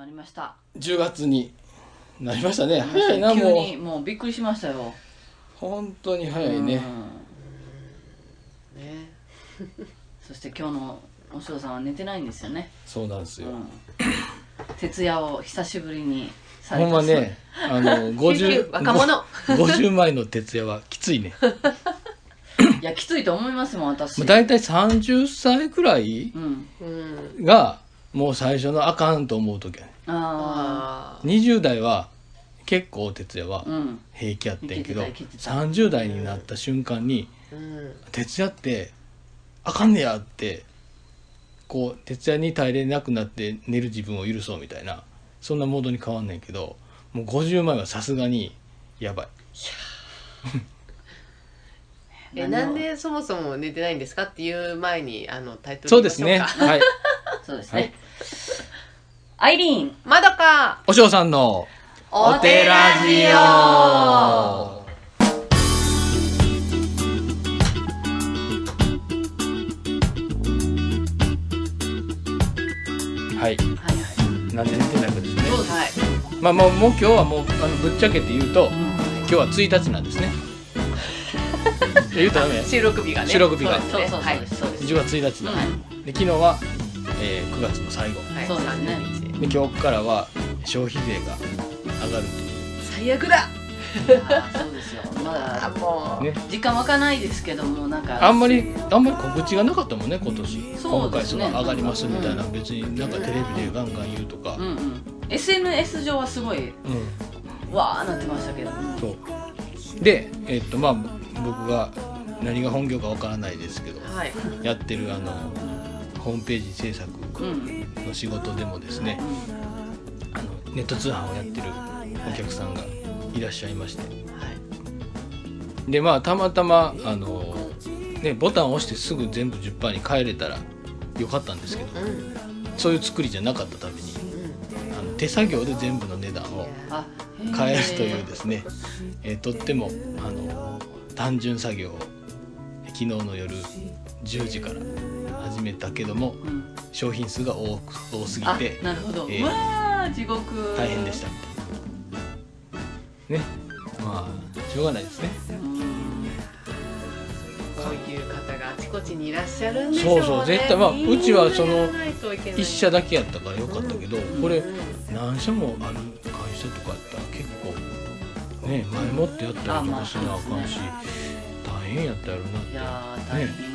まりました。10月になりましたね。うん早いな急もにもうびっくりしましたよ。う本当に早いね、ねうん。そして今日のお嬢さんは寝てないんですよね、そうなんですよ、うん、徹夜を久しぶりにされほたんまねあの 50若者。50枚の徹夜はきついね。いやきついと思いますもん私。もう大体30歳くらいうんうん。がもう最初のあかんと思う時やねああ20代は結構徹夜はあうん。平気やってんけどいけてたいけてた。30代になった瞬間にーうん。徹夜ってあかんねやってこう徹夜に耐えれなくなって寝る自分を許そうみたいなそんなモードに変わんねんけどもう50枚はさすがにやばい。えなんでそもそも寝てないんですかっていう前にあのタイトルそうですね言いましょうか。はい。そうですね。はい アイリーン。まどか。お嬢さんのお手ラジオ。はい。はいはいなんで寝てないかですね。そうはいまあもうもう今日はもうあのぶっちゃけて言うと今日は1日なんですね。言うとダメ収録日がね。収録日が。そうですね。はいそうそうそう。ですそうです10月1日なの、うん。で昨日は、えー9月の最後。はい。そうですね。30日で今日からは消費税が上がる最悪だ。そうですよ。まあだもうね。時間湧かないですけどもなんかあんまりあんまり告知がなかったもんね今年。そう今回ですね。その上がりますみたいな、別になんかテレビでガンガン言うとか。うんうん SNS 上はすごいうん、わーなってましたけどそう。でえっとまあ僕が何が本業かわからないですけどはい。やってるあのホームページ制作うんの仕事でもですねあのネット通販をやってるお客さんがいらっしゃいまして。でまあたまたまあの、ね、ボタンを押してすぐ全部10%に変えれたらよかったんですけどそういう作りじゃなかったためにあの手作業で全部の値段をあへー変えるというですね、えーとってもあの単純作業を昨日の夜10時から始めたけどもうん商品数が多く多すぎあてなるほど、えーうわー地獄。大変でしたね。まあしょうがないですね。うん。こういう方があちこちにいらっしゃるんでしょうね。そうそう絶対まあうちはそのみんなやらないといけない。一社だけやったからよかったけどこれうん何社もある会社とかやったら結構ね前もってやったりとかしなあかんし大変やったやろなって。いやー大変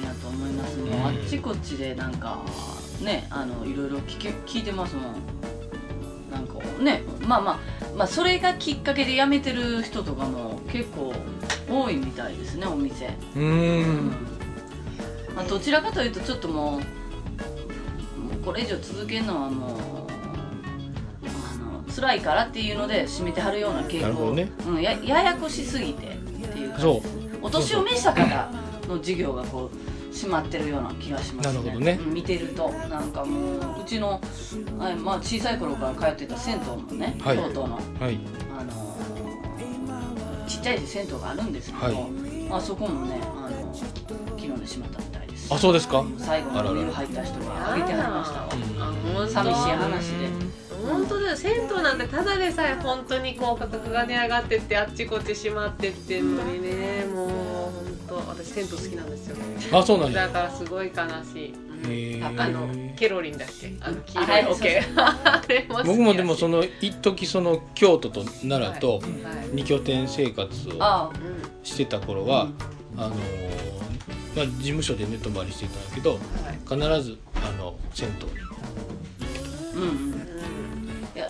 思います、もうあっちこっちでなんかねあのいろいろ聞け聞いてますもん。なんかねまあまあまあそれがきっかけで辞めてる人とかも結構多いみたいですねお店。うーん。まあ、どちらかというとちょっともうもうこれ以上続けるのはもう辛いからっていうので締めてはるような傾向、ね。うん、やややこしすぎてっていう感じ。そう。お年を召した方の授業がこう閉まってるような気がしますね。なるほどね。うん見てるとなんかもううちの、はいまあ、小さい頃から通ってた銭湯もね、はい。京都のはい。あのちっちゃい銭湯があるんですけど、はい。まあ、そこもねあの昨日で閉まったみたいです。あそうですか？最後のお湯入った人があげてはりましたわ。寂しい話で。本当だよ。銭湯なんてただでさえ本当にこう価格が値上がってってあっちこっち閉まってってんのにねもう本当私銭湯好きなんですよ。あそうなんや。だからすごい悲しい、へああのーケロリンだっけ？あの黄色い桶あれも好きやし。僕もでもその一時その京都と奈良とはい二拠点生活をしてた頃は、あのーまあ、事務所で寝泊まりしてたんだけどはい。必ずあの銭湯にうんうんうん。いや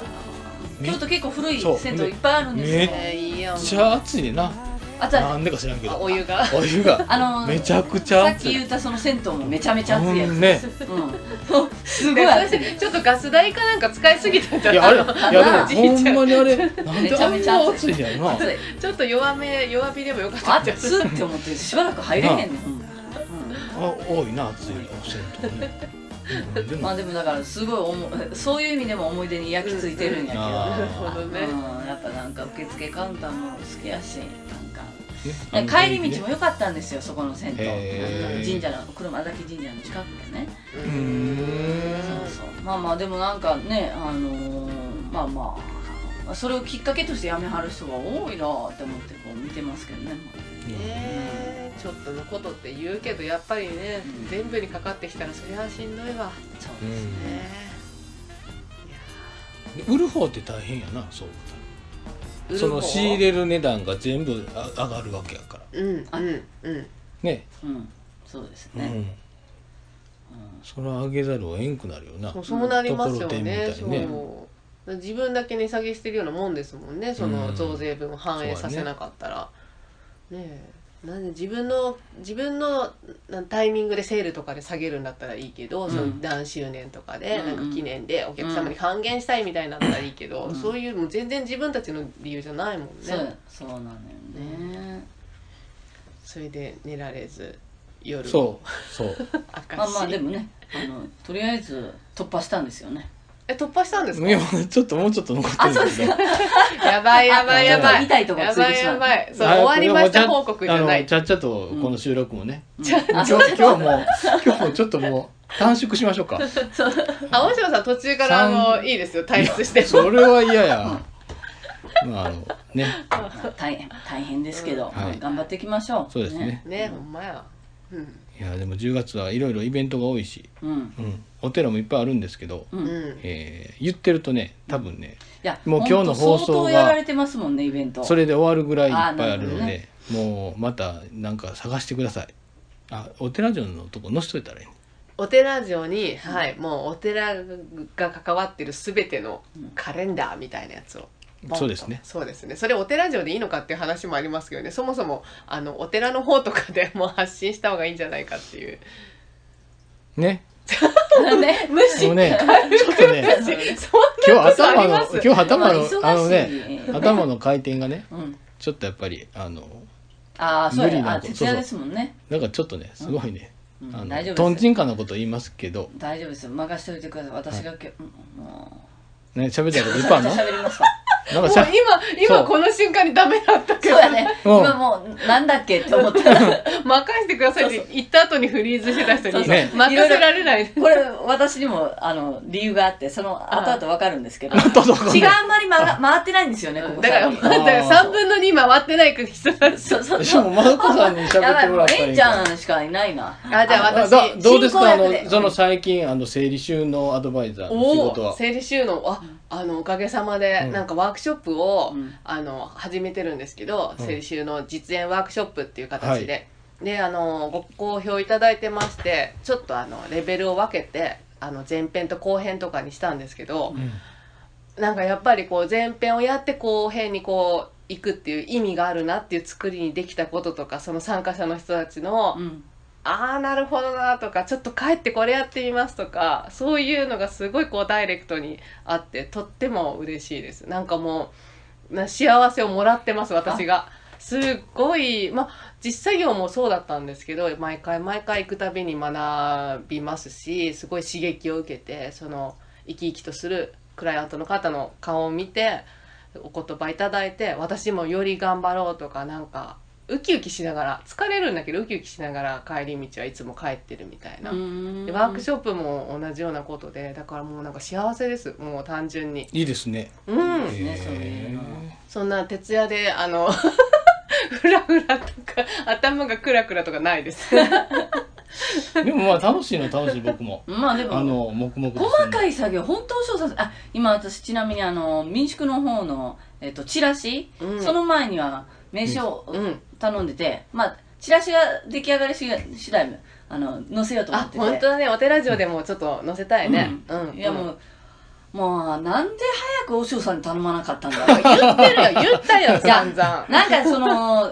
め京都結構古い銭湯いっぱいあるんですよ。めっちゃ暑いねんなあとなんでか知らんけど。あお湯が。お湯が。あのめちゃくちゃさっき言ったその銭湯もめちゃめちゃ暑いやつ、うんね。うん、すごい暑い。ちょっとガス代かなんか使いすぎたんじゃいやあれいやでもほんまにあれなんめちであんゃめちゃ暑い。な暑いんやろなちょっと弱め弱火でもよかった。んじゃない暑って思ってしばらく入れへんねん、うん。あ多いな暑い銭湯ねうんまあでもだからすごい思そういう意味でも思い出に焼き付いてるんやけど、うん。あーなるほどねうん、やっぱなんか受付カウンターも好きやし帰り道も良かったんですよそこの銭湯。神社の車崎神社の近くでね。うーん。そうそう。まあまあでもなんかねあのーまあまあそれをきっかけとして辞めはる人が多いなって思ってこう見てますけどね。ねちょっとのことって言うけどやっぱりね、うん。全部にかかってきたらそりゃしんどいわ。そうですね、ね売る方って大変やなそうその仕入れる値段が全部あ上がるわけやから。うんうんうん。ね。うんそうですね、うん。それは上げざるをえんくなるよなそうなりますよね。ね。そう。自分だけ値下げしてるようなもんですもんね。その増税分を反映させなかったら、ねえなんで自分の自分のなタイミングでセールとかで下げるんだったらいいけど、うん。その何周年とかで、うんなんか記念でお客様に還元したいみたいになったらいいけど、うん。そういうもう全然自分たちの理由じゃないもんね。そうそうなのよね、それで寝られず夜。そうそう赤まあまあでもねあのとりあえず突破したんですよねえ突破したんですか？いやちょっともうちょっと残ってるんだけど。やばいやばいやばい。見たいとこやついてしまう。ばいやばい。そうはい終わりました報告じゃない。ちゃっちゃとこの収録もね、うん。今日今日はもう今日もちょっともう短縮しましょうか。あ大島さん途中からあのいいですよ。退出して。それは嫌や。まああのね。まあ大変大変ですけど、うんはい。頑張っていきましょう。そうですね。ねほんまや。うんいやでも10月はいろいろイベントが多いし、うん。うん、お寺もいっぱいあるんですけど、う、うん。んえー言ってるとね多分ねいやもう今日の放送がほんと相当やられてますもんねイベント。それで終わるぐらいいっぱいあるので、もうまたなんか探してください。あお寺城のとこ載せといたらいいねお寺城に、はい、もうお寺が関わってるすべてのカレンダーみたいなやつを。そうですね。そうですね。それお寺城でいいのかっていう話もありますけどね。そもそもあのお寺の方とかでもう発信した方がいいんじゃないかっていう。ね。ね。無視。もうねちょっとね今日頭の今日頭のまあのね頭の回転がねうん。ちょっとやっぱりあのああそう無理なことやあ徹夜ですもんね。なんかちょっとねすごいね、うん。あの大丈夫です。とんちんかなこと言いますけど。大丈夫です。よ任しておいてください。私がけ、うんもね喋ったいこといっぱいあうるの？喋りますかなんかしゃもう今そう。今この瞬間にダメだったけど。そうやね。うん。今もうなんだっけって思った。ら任せてくださいって言った後にフリーズしてた人に。そうね。任せられない。これ私にもあの理由があってその後々わかるんですけど。後々血があんまり回が回ってないんですよねここだから最近だから3分の2回ってない人たちそうそうしかもマルコさんに喋ってもらったらいいえんちゃんしかいないな。あじゃあ私どうですか？あ進行役で。のその最近あの整理収納アドバイザーの仕お事は。お整理収納。ああのおかげさまで、うん。なんかワークショップを、うん。あの始めてるんですけど、うん。整理収納実演ワークショップっていう形で、であのご好評いただいてましてちょっとあのレベルを分けてあの前編と後編とかにしたんですけど、うん。なんかやっぱりこう前編をやって後編にこう行くっていう意味があるなっていう作りにできたこととかその参加者の人たちの、うんああなるほどなとかちょっと帰ってこれやってみますとかそういうのがすごいこうダイレクトにあってとっても嬉しいです。なんかもうな幸せをもらってます私が。すっごいまあ実作業もそうだったんですけど毎回毎回行くたびに学びますしすごい刺激を受けてその生き生きとするクライアントの方の顔を見てお言葉いただいて私もより頑張ろうとかなんかウキウキしながら疲れるんだけどウキウキしながら帰り道はいつも帰ってるみたいな、でワークショョップも同じようなことでだからもうなんか幸せです。もう単純に。いいですね。うん、すねそんな徹夜であの フラフラとか頭がクラクラとかないです。でもまあ楽しいの楽しい僕も。まあでもあの黙々細るかい作業本当詳細あ今私ちなみにあの民宿の方の、えっとチラシ、うん。その前には名刺をうん。頼んでて、まあチラシが出来上がりし次第あの載せようと思あってて。本当だね。お寺城でもちょっと載せたいね。うん、いやもう、もうなんで早くお塩さんに頼まなかったんだろう。言ってるよ言ったよ 散々。なんかその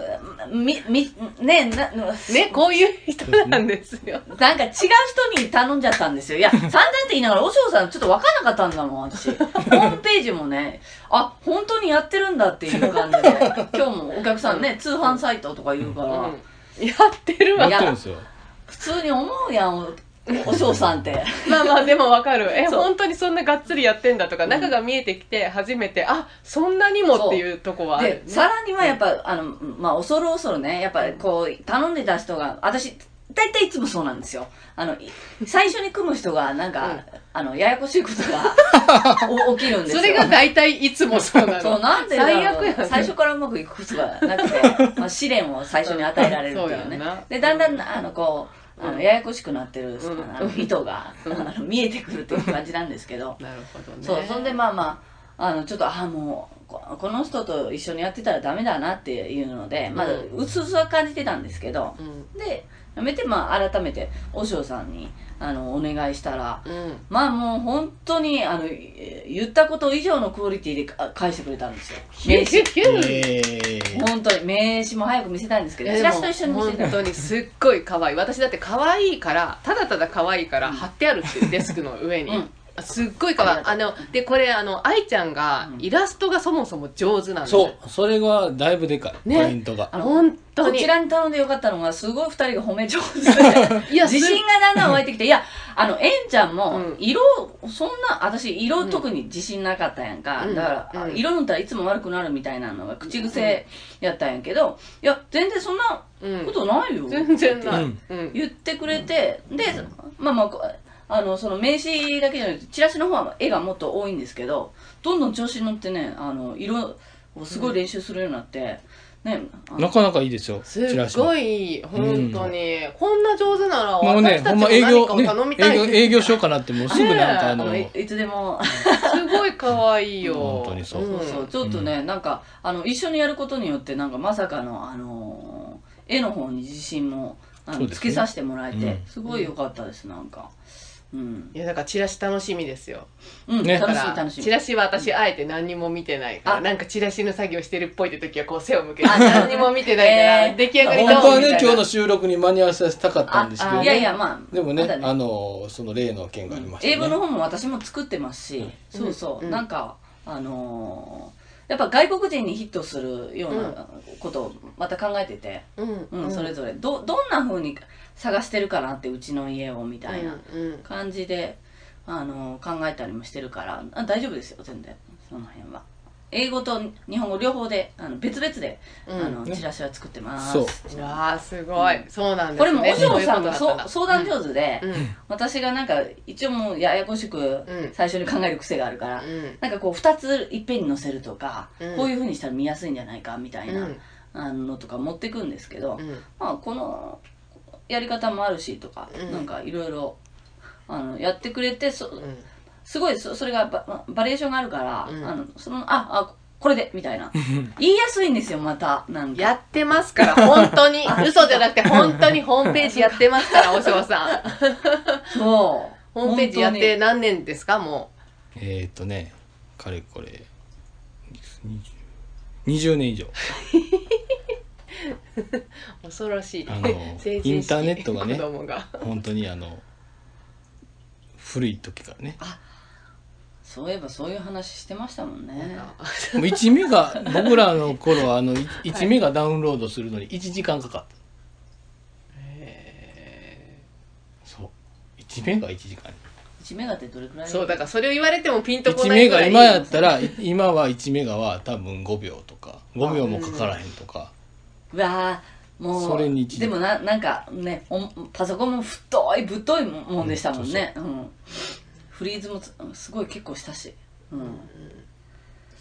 みみねなねこういう人なんですよ。なんか違う人に頼んじゃったんですよ。いや、散々って言いながら、おしょうさんちょっと分かんなかったんだもん、私。ホームページもね、あ、本当にやってるんだっていう感じで、今日もお客さんね、通販サイトとか言うから、うん。やってるわ。やってるんですよ。普通に思うやん、おおしょうさんって。まあまあでもわかる。え本当にそんながっつりやってんだとか、中が見えてきて初めてあそんなにもっていうとこはある、ねで、、さらにはやっぱ、あの、まあ、恐る恐るね、やっぱりこう、頼んでた人が、私、大体いつもそうなんですよ。あの、い最初に組む人が、なんか、うん。あの、ややこしいことが お起きるんですよ。それが大体いつもそうなの。そうなんで最悪やん最初からうまくいくことがなくて、まあ、試練を最初に与えられるっていうね。でだんだん。あのこうあのややこしくなってる、んあの意図が、あの見えてくるっていう感じなんですけど、なるほどね。そうそんでまあまああのちょっとあもうここの人と一緒にやってたらダメだなっていうので、まだうん。うすうすは感じてたんですけど、うん。でやめてまあ改めて和尚さんにあのお願いしたら、うん。まあもう本当にあのえ言ったこと以上のクオリティでか返してくれたんですよ。名刺。えー本当に名刺も早く見せたいんですけどチラシと一緒に見せたい本当にすっごい可愛い。私だって可愛いからただただ可愛いから貼ってあるっていうデスクの上に、うんすっごい可愛い。あのでこれあの愛ちゃんがイラストがそもそも上手なんですそう。それはだいぶでかい、ね。ポイントが。あの本当に。こちらに頼んでよかったのがすごい二人が褒め上手で。いや自信がだんだん湧いてきて。いやあのえんちゃんもうん。色、そんな私色特に自信なかったやんか、うん。だから、うん。色塗ったらいつも悪くなるみたいなのが口癖やったんやけどいや全然そんなうんことないよ、全然ない、言ってくれてでまあまあこあのその名刺だけじゃなくてチラシの方は絵がもっと多いんですけどどんどん調子に乗ってねあの色をすごい練習するようになって、ねなかなかいいですよすっごい本当に、こんな上手ならもうね私たちもほんま営業何かを頼みたい。ね営業営業しようかなってもうすぐなんかああの、のいいつでも。すごい可愛いよ。本当にそう。そうそう。ちょっとね、なんかあの一緒にやることによってなんかまさかのあの絵の方に自信もあの、つけさせてもらえて、うん。すごい良かったですなんかうん、いやだからチラシ楽しみですよ。うんね楽しだからみ楽しみ。チラシは私あえて何にも見てないからあ。なんかチラシの作業してるっぽいって時はこう背を向けてあ何にも見てないから、えー。出来上がり本当はみたいな。ね今日の収録に間に合わせたかったんですけど、ね、あいやいやまあ。でもねまだあのその例の件がありましたね、英語の本も私も作ってますし、そうそう、うん。なんかあのーやっぱ外国人にヒットするようなことをまた考えてて、うん。うんそれぞれ。どどんな風に探してるかなってうちの家をみたいな感じで、あのー考えたりもしてるからあ大丈夫ですよ全然。その辺は英語と日本語両方であの別々で、うん。あのチラシは作ってます。そう。うわあすごい、そうなんですね。これもお嬢さんがそういうことだったんだそう相談上手で、うん。私がなんか一応もうややこしくん。最初に考える癖があるから、うん。なんかこう2ついっぺんに載せるとか、うん。こういうふうにしたら見やすいんじゃないかみたいな、うん。あのとか持ってくんですけど、うん。まあこのやり方もあるしとか、うん。なんかいろいろあのやってくれてそうんすごいそそれがババリエーションがあるから、うん。あのそのああこれでみたいな。言いやすいんですよまた。なんか。やってますから本当に。嘘じゃなくて本当にホームページやってますからお嬢さん。そう。ホームページやっ本て何年ですかもえーっ、とねかれこれ。20 20年以上。う 恐ろしい。あのインターネットがね本当にあの古い時からねそういえばそういう話してましたもんね。もう1メガ僕らの頃はあの1メガダウンロードするのに1時間かかった。そう。1メガ1時間。1メガってどれくらい？そうだからそれを言われてもピンとこ1ないぐらい。メガ今やったらい今は1メガは多分5秒とか5秒もかからへんとかうわーもうそれにでもななんかねおパソコンも太いぶっといもんでしたもんね、うんフリーズもつすごい結構したし、うん、い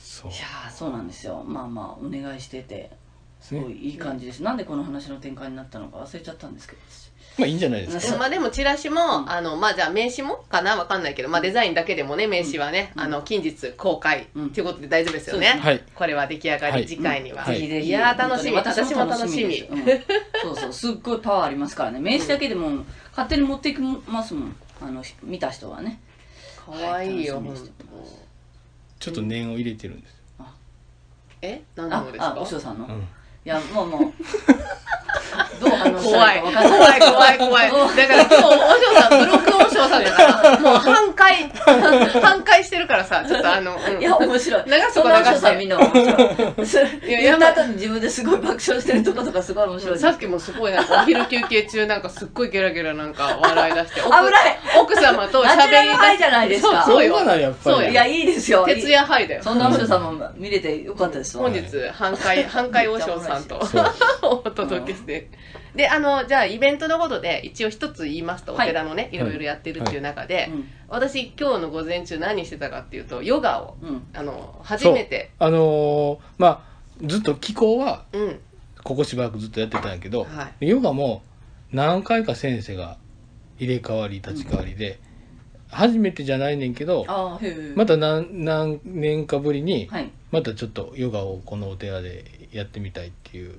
そう。やーそうなんですよ。まあまあお願いしてて。すごいいい感じです、なんでこの話の展開になったのか忘れちゃったんですけど私。まあいいんじゃないですか。まあでもチラシも、あのまあじゃあ名刺もかな？わかんないけど、まあデザインだけでもね名刺はね、あの近日公開うん。っていうことで大丈夫ですよね、はい。これは出来上がり、はい。次回には、はい。ぜひぜひ。いやー楽しみ。私も楽しみ。そうそう。すっごいパワーありますからね。名刺だけでも勝手に持っていきますもん。あの見た人はねかわいいよ、はいちょっと念を入れてるんですえ？何あのですか？あお師匠さんの、いうん。やもうもう 反応した怖い。怖らいいか分かんない。い怖い怖い。だから今日お嬢さんブロックお嬢さんだから。もう半壊 半壊してるからさちょっとあの、うん。いや面白い。流すとこそんなお師匠流してさんみんな面白い。いや言った後に自分ですごい爆笑してるとことかすごい面白い。さっきもすごいなんかお昼休憩中なんかすっごいゲラゲラなんか笑い出して奥危ない。奥様と喋ナチュラりルハイじゃないですか？そうそうよ。そうなのやっぱり。そうよ。いやいいですよ。徹夜ハイだよ。そんなお師匠さんも見れてよかったですわ。本日半壊半壊和尚さんと お届けしてであのじゃあイベントのことで一応一つ言いますとおはい。寺のね、い、ろいろやってるっていう中で、うん私今日の午前中何してたかっていうとヨガをうん。あの初めて。あのーまあずっと気候はうん。ここしばらくずっとやってたんやけど、はヨガも何回か先生が入れ替わり立ち替わりで、初めてじゃないねんけどまた何何年かぶりにはい。またちょっとヨガをこのお寺でやってみたいっていう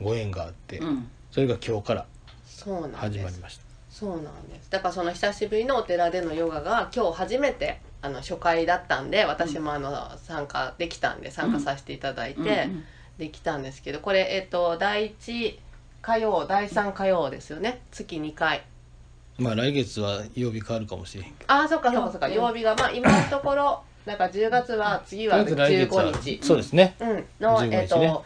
ご縁があって、うんそれが今日からそうなん始でますりました。そうなんです。だからその久しぶりのお寺でのヨガが今日初めてあの初回だったんで私もあの参加できたんで参加させていただいて、できたんですけどこれえっと第1火曜第3火曜ですよね。月2回。まあ来月は曜日変わるかもしれへんけああそっかそっかそっか。うん曜日がまあ今のところなんか10月は次はど。とりあえず来月は15日。そうですね。うん。の15日ね。えっと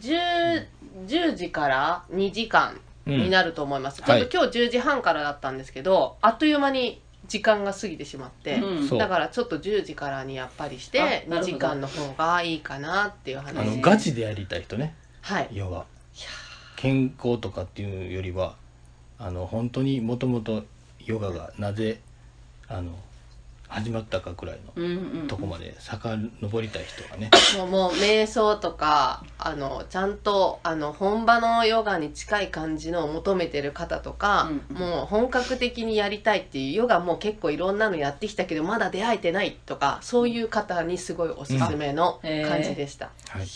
10, 10時から2時間うんになると思います、はい。ちょっと今日10時半からだったんですけどあっという間に時間が過ぎてしまって、うん。だからちょっと10時からにやっぱりして2あなるほど。時間の方がいいかなっていうあ話のガチでやりたい人ね。はい。ヨガ健康とかっていうよりはあの本当にもともとヨガがなぜあの始まったかくらいのうんうん。とこまで遡りたい人がね、もうもう瞑想とかあのちゃんとあの本場のヨガに近い感じのを求めてる方とか、うんもう本格的にやりたいっていうヨガも結構いろんなのやってきたけどまだ出会えてないとかそういう方にすごいおすすめのうん。感じでした、はい、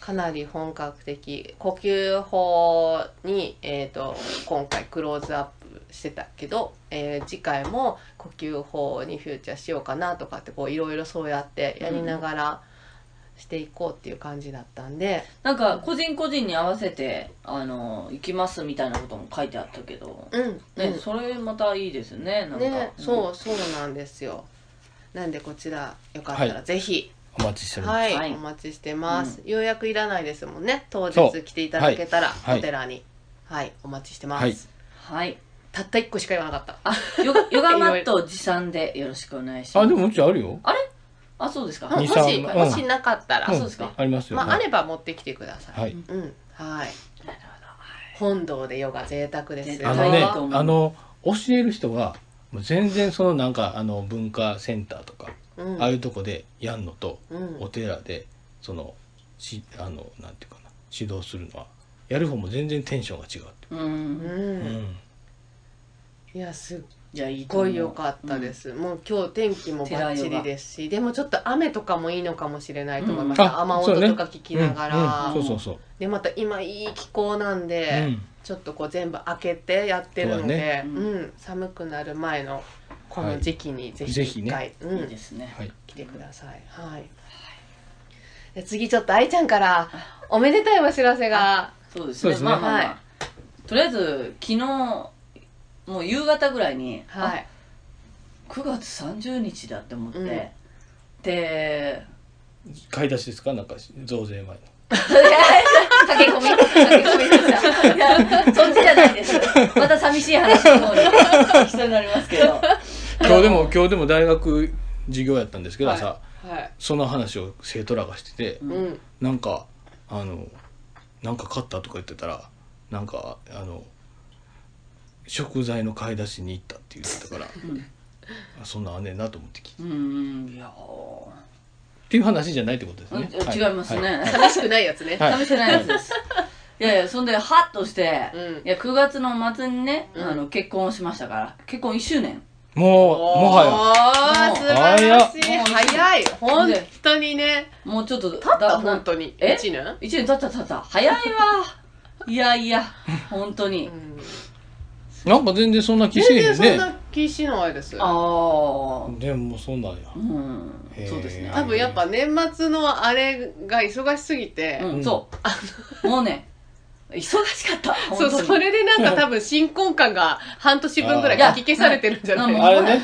かなり本格的。呼吸法に、えー、と今回クローズアップしてたけど、えー次回も呼吸法にフューチャーしようかなとかってこういろいろそうやってやりながらしていこうっていう感じだったんで、なんか個人個人に合わせてあの行きますみたいなことも書いてあったけど。うんね、うん。それまたいいですねなんか。ね、うん。そうそうなんですよ。なんでこちらよかったらはい。ぜひ。お待ちしております、はい、はい。お待ちしてます、予約いらないですもんね。当日来ていただけたらはい。お寺に。はい、お待ちしてます、はい。はいたった1個しか言わなかった。あヨガ ヨガマット持参でよろしくお願いします。あでもうちあるよ。あそうですか、うん。も二三し、うん。もしなかったら、あそうですか。ありますよ、まあ、はいあれば持ってきてください。はい。うん、はい。なる本堂でヨガ贅沢ですあのねあの教える人はもう全然そのなんかあの文化センターとか、うん、ああいうとこでやんのと、うん。お寺でそのしあのなんていうかな指導するのはやる方も全然テンションが違うって、うんいやすっいやいいと思う。ごい良かったです、もう今日天気もバッチリですしでもちょっと雨とかもいいのかもしれないと思いました、うん。あ雨そうね。音とか聞きながら、うん。うん。そうそうそう、でまた今いい気候なんで、うん。ちょっとこう全部開けてやってるので、そうだね。うん、寒くなる前のこの時期にぜひぜひね。一回、うん。いいですね、はい。来てください。はい。で次ちょっと愛ちゃんからおめでたいお知らせが。そうですね。そうですね。まあまあまあ、はい。とりあえず昨日もう夕方ぐらいに、はい。あ9月30日だって思って、うん。で買い出しですか？なんか増税前の。駆け込み駆け込みでした。いやそっちじゃないです。また寂しい話の方に。行きそうになりますけど。今日でも今日でも大学授業やったんですけどはい。さ、はい。その話を生徒らがしてて、うん。うん。なんかあのなんか買ったとか言ってたらなんかあの食材の買い出しに行ったって言ってたからうん。あそんなんあんねんなと思って聞いて。っうんいやていう話じゃないってことですね、ー、はい。違いますね、はい。寂しくないやつね。はい。試してないやつです。い。やいやそんでハッとして、うん。いや9月の末にね、うん。あの結婚をしましたから結婚1周年。もうもはや。や。素晴らしい。早っ。早い。本当にね。もうちょっと経っただ本当に。え？一年？1年経った経った。早いわ。いやいや。本当に、うんなんか全然そんな気しへ全然そんな気しないです。ああでもそんなんや。うん。へー。そうですね。多分やっぱ年末のあれが忙しすぎて、うん、うん。そう。もうね忙しかった。そうそれでなんか多分新婚感が半年分ぐらいかき消されてるんじゃない？うん。あれね。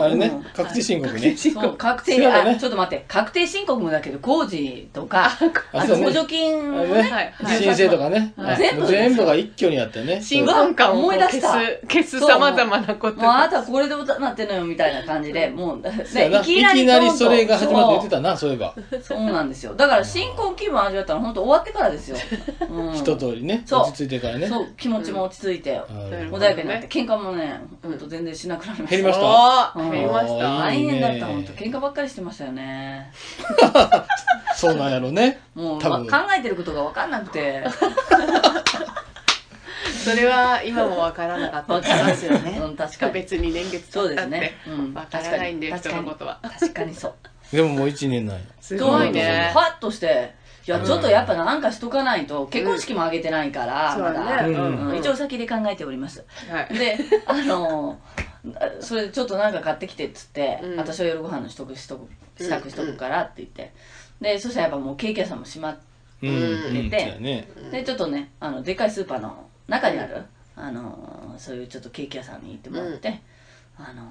あれね。うん。確定申告ね。確定、そう。だね。あちょっと待って。確定申告もだけど工事とか補助金ね。申請とかね、はい。全部全部が一挙にあってね。新婚感を消す消すさまざまなこと。もうあなたこれで歌なってんのよみたいな感じで。もう、いきなりそれが始まって言ってたなそういえば。そう。そうなんですよ。だから新婚気分味わったの本当終わってからですよ、う ん、一一通りねそう。落ち着いてからね。そう気持ちも落ち着いて、穏やかになって喧嘩もねうんと全然しなくなりました。減りました？減りました。大変だった本当。喧嘩ばっかりしてましたよね。そうなんやろね。もう多分。考えてることが分かんなくて。それは今もわからなかった分かりますよね。うん確かに。別に年月そう経ったって。ですね、うん、わからないんだよ確かに。人のことは。確かにそう。でももう1年ない。すごいね。ふわっとしていやうん。ちょっとやっぱなんかしとかないと結婚式も挙げてないから、まだ、だね。うんうん一応先で考えております。はい。であのそれでちょっとなんか買ってきてっつって、うん。私は夜ご飯の支度しとく支度しとくからって言って、でそしたらやっぱもうケーキ屋さんも閉まっうん。うん。うんでちょっとねあのでかいスーパーの中にある、あのそういうちょっとケーキ屋さんに行ってもらって、あの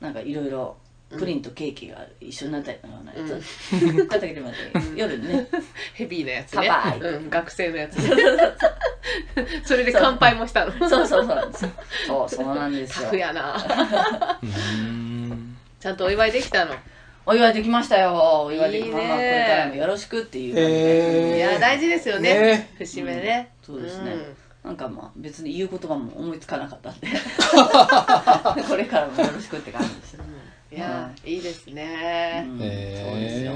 なんかいろいろプリンとケーキが一緒になったようなやつ、買ってきてもらって夜にね。ヘビーなやつね。乾杯うん、学生のやつそれで乾杯もしたの？そうそうそう。そうそうなんですよ。タフやな。ちゃんとお祝いできたの？お祝いできましたよ。お祝いできいいね。まこれからもよろしくっていう。えー。いや大事ですよね。ね。節目ね。そうですね、うん。なんかまあ別に言う言葉も思いつかなかったんで。これからもよろしくって感じです、いやいいですね。うん。えー。そうですよ、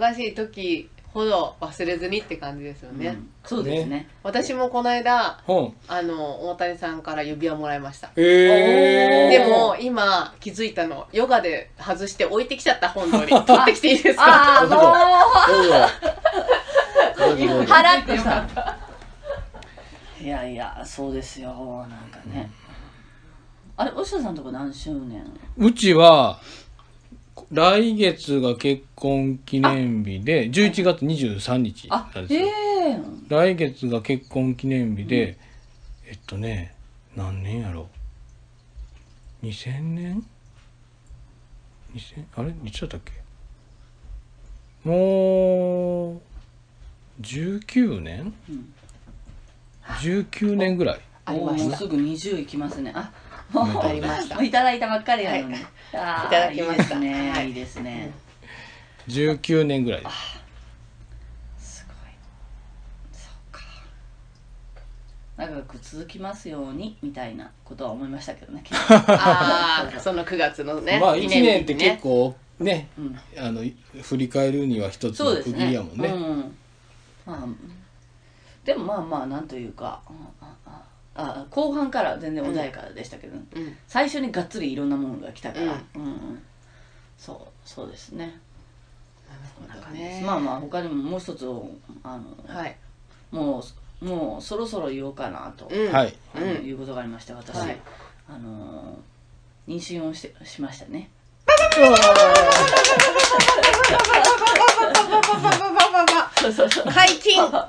忙しい時ほど忘れずにって感じですよね。うん。そうですね。私もこの間本あの大谷さんから指輪もらいました。えー、でも今気づいたのヨガで外して置いてきちゃった本堂に取ってきていいですか？ああもどうぞどうぞどううぞ払ってさいやいやそうですよ。なんかねあれ押田さんとこ何周年？うちは来月が結婚記念日で11月23日あなんですよ、ええ。来月が結婚記念日で、えっとね何年やろ2000年？2000あれ？いつだったっけ？もう19年、うん。19年ぐらい。あうすぐ20いきますね。あありました。いただいたばっかりなのに、はい。あーいただきました。いいですね、はい。い、いですね、19年ぐらい。ですすごい。そうか。長く続きますようにみたいなことは思いましたけどね。ああその9月のねまあ1記念日に年って結構ねうん。あの振り返るには一つの区切りやもんね。うん。まあ、でもまあまあなんというかあああ後半から全然穏やかでしたけど、うん。最初にがっつりいろんなものが来たから、うん。うんそうそうですね。こんな感じです、ね。まあまあ他にももう一つあの、はい。もうもうそろそろ言おうかなと、うん。はい。あのうん。いうことがありまして私、はい。あの妊娠をしてしましたね そうそうそう。解禁。あ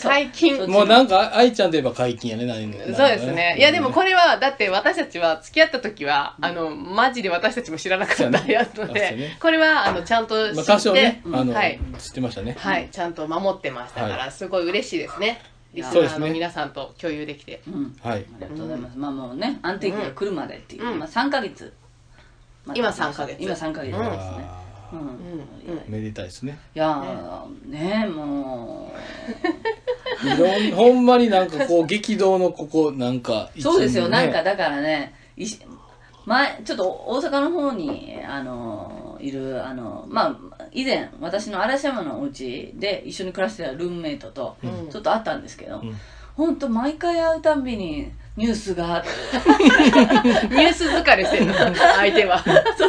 解禁。もうなんか愛ちゃんといえば解禁やね何そうですね。いやでもこれはだって私たちは付き合った時は、あのマジで私たちも知らなかったやつそうで、ね。これはあのちゃんと知って、まあ多少ねあのはい。知ってましたね。はい。ちゃんと守ってましたから、はすごい嬉しいですね。リスナそうですね。ーの皆さんと共有できて。うん。はい。ありがとうございます。まあもうね、安定期が来るまでっていう、うん。まあ3ヶ月。今3ヶ月。今3ヶ月ですね。あうん。うんうんーめでたいですね。いやーねも いろんほんまになんかこう激動のここなんかうそうですよ、なんかだからねいし前ちょっと大阪の方にあのいるあのまあ以前私の嵐山のお家で一緒に暮らしてたルームメイトとうん。ちょっと会ったんですけど、ん。ほんと毎回会うたんびにニュースがあってニュース疲れしてるの相手は。と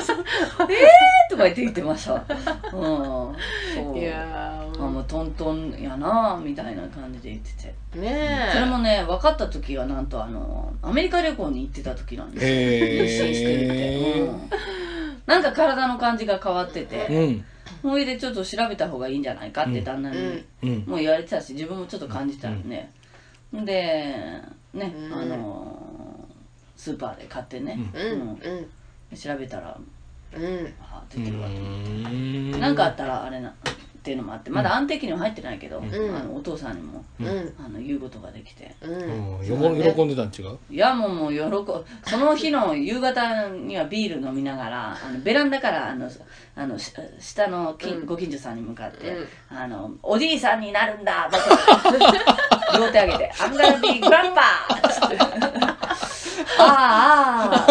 か言って言ってました。うん。そう。いやーあもうトントンやなみたいな感じで言ってて。ねえ。それもね、分かった時はなんとあの、アメリカ旅行に行ってた時なんですよ。妊娠してるって。へうん。なんか体の感じが変わってえて、うんほいでちょっと調べた方がいいんじゃないかって旦那にうんもう言われてたし、自分もちょっと感じたらね。で、ね、うんあの、スーパーで買ってね、うんうん調べたら、うん。あ出てるわと思って。うんなんかあったらあれなっていうのもあってまだ安定期には入ってないけど、ん。あのお父さんにもうん。あの言うことができて。うん。うん。そうだね喜んでたん違う？いやもうもう喜その日の夕方にはビール飲みながらあのベランダからあのあのし下の近、うん。ご近所さんに向かって、うん。あの「おじいさんになるんだ!」だと両手上げて「I'm gonna be grandpa!」つってあ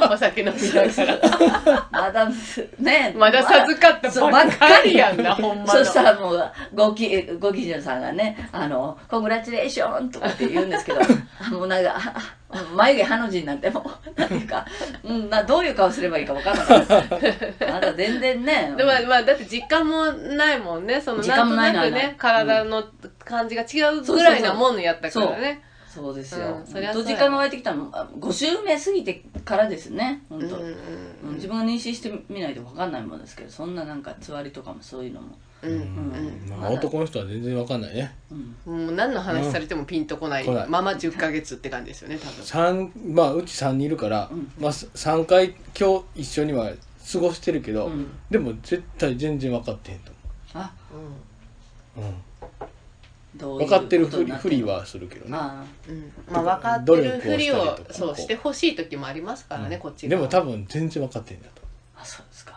あお酒飲みながら。まだね。まだ授かったそうばっかりやんなほんまの。そしたらもうごきご近所さんがね「あのコングラチュレーション」とかって言うんですけど もうなんかあ 眉毛ハの字になってもうなんていうか、うん、などういう顔すればいいか分かんなかった。ですまだ全然ね。でもまあだって実感もないもんね。そのなんとなくね体の感じが違うぐらいなものやったからね。そうですよ、うんそりゃ時間が湧いてきたの。あ5週目過ぎてからですね。本当、うんうんうん自分が妊娠してみないと分かんないもんですけどそんななんかつわりとかもそういうのも、うんうんまあ男の人は全然わかんないね。うん、もう何の話されてもピンとこない。来ない。まま10ヶ月って感じですよね多分。三まあうち3人いるから、うん。まあ、3回今日一緒には過ごしてるけど、うん。でも絶対全然分かってへんとあ思う、うん、どういう分かってるふりふりはするけどね。あうん。まあ分かってるふりをそうしてほしい時もありますからねこっちが。でも多分全然分かってへんだと。あそうですか。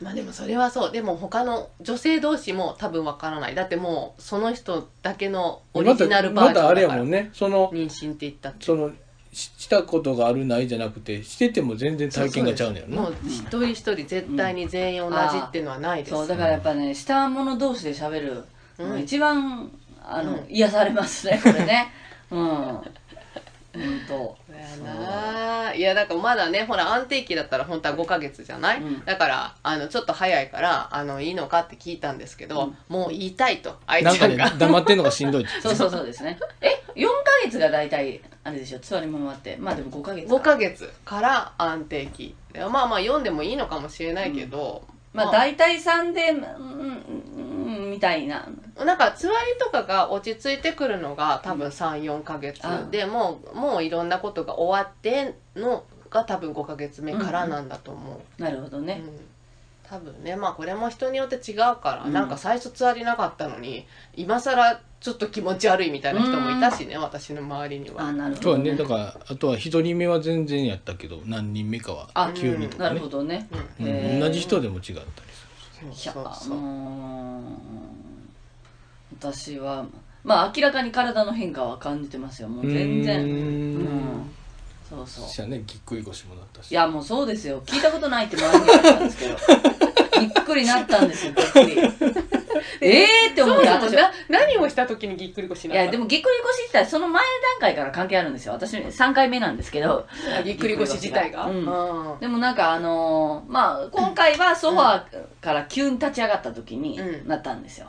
まあでもそれはそう。でも他の女性同士も多分分からない。だってもうその人だけのオうん、リジナルバージョンだから。またまたあれやもんね。その妊娠って言ったって。そのししたことがあるないじゃなくてしてても全然体験がちゃうねんな。もう一人一人絶対に全員同じっていうのはないです、そうだからやっぱね下者同士で喋るうん。一番あの、うん。癒されますね これね。うん。本当。いやだからまだねほら安定期だったら本当は5ヶ月じゃない、うん。だからあのちょっと早いからあのいいのかって聞いたんですけど、うん。もう言いたいと愛なんかねちゃんが、黙ってんのがしんどいってそうそうそうですね。え4ヶ月が大体あれでしょ？つわりものはって。まあでも5ヶ月か。5ヶ月から安定期。まあまあ読んでもいいのかもしれないけど、まあ大体3でうんうんうんみたいな。なんかつわりとかが落ち着いてくるのが多分34ヶ月、あでもうもういろんなことが終わってのが多分5ヶ月目からなんだと思う、なるほどね、うん多分ねまあこれも人によって違うから、うん。なんか最初つわりなかったのに今更ちょっと気持ち悪いみたいな人もいたしね、私の周りには。あなるほど、そうねだからあとは一人目は全然やったけど何人目かはあ急にとなかね。るほどね、うん。同じ人でも違ったりすそういやそうそう。うーん私はまあ明らかに体の変化は感じてますよ。もうる全然。うんそうそう。じゃあね。ぎっくり腰もなったし。いやもうそうですよ。聞いたことないって周りに言われたんですけど。びっくりなったんですよびっくり。ええーって思って私何をした時にぎっくり腰になったいやでもぎっくり腰自体その前段階から関係あるんですよ。私3回目なんですけど。あぎっくり腰自体が、うん。うん。でもなんかあのーまあ今回はソファーから急に立ち上がった時にうん。なったんですよ、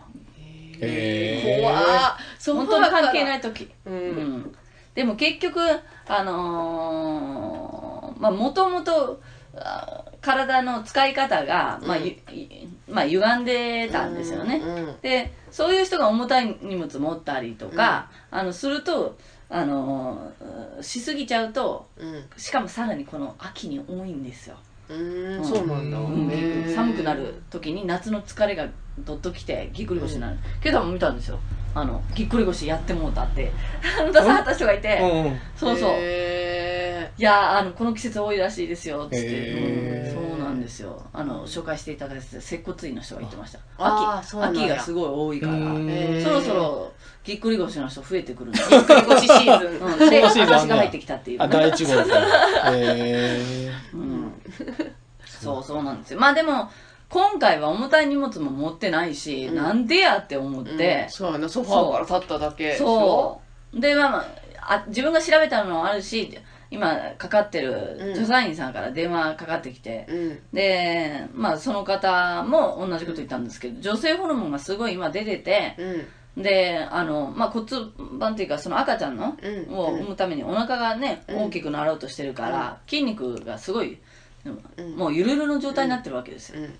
へー。怖っ。そう本当に関係ないい時。ううんんでも結局あのーまあもともとあ体の使い方が、まあゆいまあ、歪んでたんですよね、うんでそういう人が重たい荷物持ったりとか、あのするとあのーしすぎちゃうとうん。しかもさらにこの秋に多いんですよ、うん。うん。そうなんだ、寒くなる時に夏の疲れがどっときてぎっくり腰になる、けども見たんですよあのぎっくり腰やってもうたって。出さはった人がいて、うん。うんそうそう、へいやあのこの季節多いらしいですよっつって、へー。うんそうなんですよ。あの紹介していただいて接骨院の人が言ってました。秋。秋がすごい多いから。うんへー。そろそろぎっくり腰の人増えてくるんで、ぎっくり腰シーズン、うん、で私が入ってきたっていう。あ第一号からへうん、そうそうなんですよ。まあでも今回は重たい荷物も持ってないし、うん。なんでやって思って。うん、そうやな。ソファーから立っただけでしょ。そう。でまあまああ自分が調べたのもあるし今かかってるうん。助産院さんから電話かかってきて、うん。でまあその方も同じこと言ったんですけど女性ホルモンがすごい今出ててうん。であの、まあ、骨盤っていうかその赤ちゃんのうん。を産むためにお腹がね、うん。大きくなろうとしてるから、筋肉がすごいうん。もうゆるゆるの状態になってるわけですよ、うん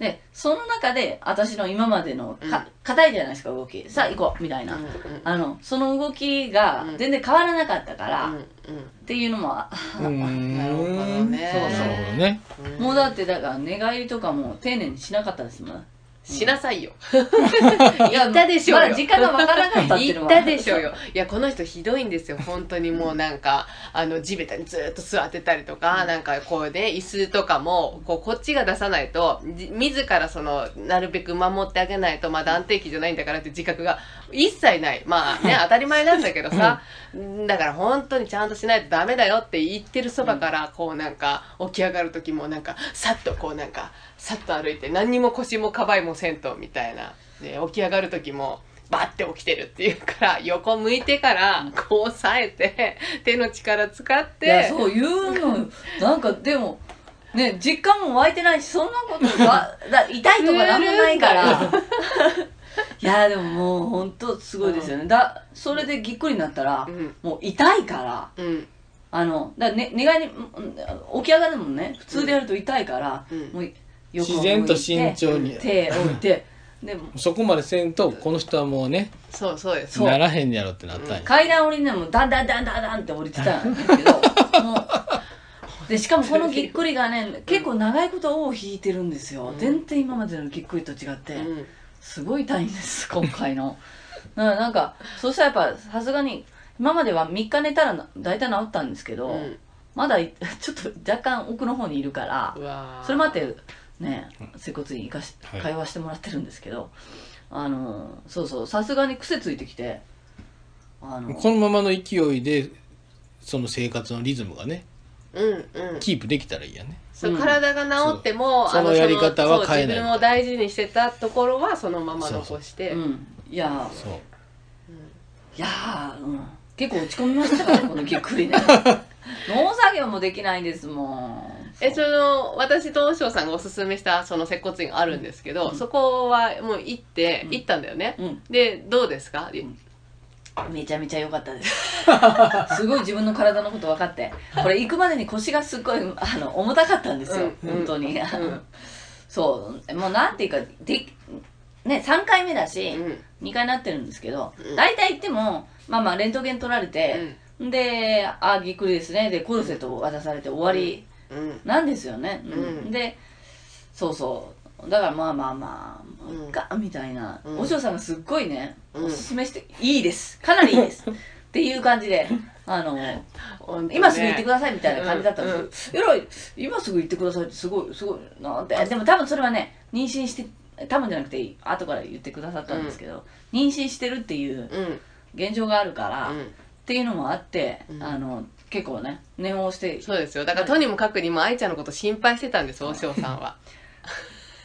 でその中で私の今までのうん。か硬いじゃないですか動き。さあ行こうみたいな、うんあのその動きがうん。全然変わらなかったから、っうん。ていうのもなるほどね。そうそう。ね。うん。もうだってだから寝返りとかも丁寧にしなかったですもんしなさいよ。言ったでしょうよまだ時間がわからなかったっていうのは言ったでしょうよ。いや、この人ひどいんですよ。本当にもうなんか、あの、地べたにずっと座ってたりとか、なんかこうね、椅子とかも、こう、こっちが出さないと、じ自らその、なるべく守ってあげないと、まだ安定期じゃないんだからって自覚が一切ない。まあね、当たり前なんだけどさ、だから本当にちゃんとしないとダメだよって言ってるそばから、こうなんか、起き上がる時もなんか、さっとこうなんか、さっと歩いて、何にも腰もかばいもせんと、みたいな。で、起き上がる時も、バッて起きてるっていうから、横向いてから、こう押さえて、手の力使っいやて、そう言うのよなんかでもね実感も湧いてないしそんなことがだ痛いとかなんもないからいやでももう本当すごいですよね。だそれでぎっくりになったら、うん。もう痛いからうん、あのだね寝返りうん起き上がるのもね。普通でやると痛いから、うん。もう横自然と慎重に。手を置いてでもそこまでせんとこの人はもうねそうそうです。そう。ならへんやろってなったんや、階段降りるのもダンダンダンダンダンって降りてたんですけど もうでしかもこのぎっくりがね結構長いこと尾を引いてるんですよ、うん。全然今までのぎっくりと違って、うんすごい痛いんです今回の。だからなんかそしたらやっぱさすがに今までは3日寝たらな大体治ったんですけど、うん。まだい ちょっと若干奥の方にいるからそれまでね接骨院行かしはい。会話してもらってるんですけど、あのそうそうさすがに癖ついてきてあのこのままの勢いでその生活のリズムがねうんうん。キープできたらいいやねそううん。体が治っても、そのやり方は変えない。自分を大事にしてたところはそのまま残して。うん、いや。そう。いやー、うん、結構落ち込みましたから このぎっくりね。農作業もできないですもん。えその私と和尚さんがおすすめしたその接骨院があるんですけど、うん。そこはもう行って、うん。行ったんだよね、うん。でどうですか、めちゃめちゃ良かったです。すごい自分の体のこと分かって。これ行くまでに腰がすっごいあの重たかったんですよ、うん本当に、ん。そう。もうなんていうかでね3回目だし、うん。2回なってるんですけど、うん。大体行ってもまあまあレントゲン取られて、で「あぎっくりですね」でコルセットを渡されて終わりうん。なんですよね、でそうそうだからまあまあまあうんもういっかみたいな、うん。お嬢さんがすっごいね、うん。おすすめしていいです。かなりいいです。っていう感じであの今すぐ行ってくださいみたいな感じだったんですけど、えらい今すぐ行ってくださいってすごいすごいなってでも多分それはね妊娠して多分じゃなくて後から言ってくださったんですけど、妊娠してるっていううん現状があるから、っうんていうのもあって、うんあの結構ね念を押してそうですよだからとにもかくにも愛ちゃんのこと心配してたんです和尚さんは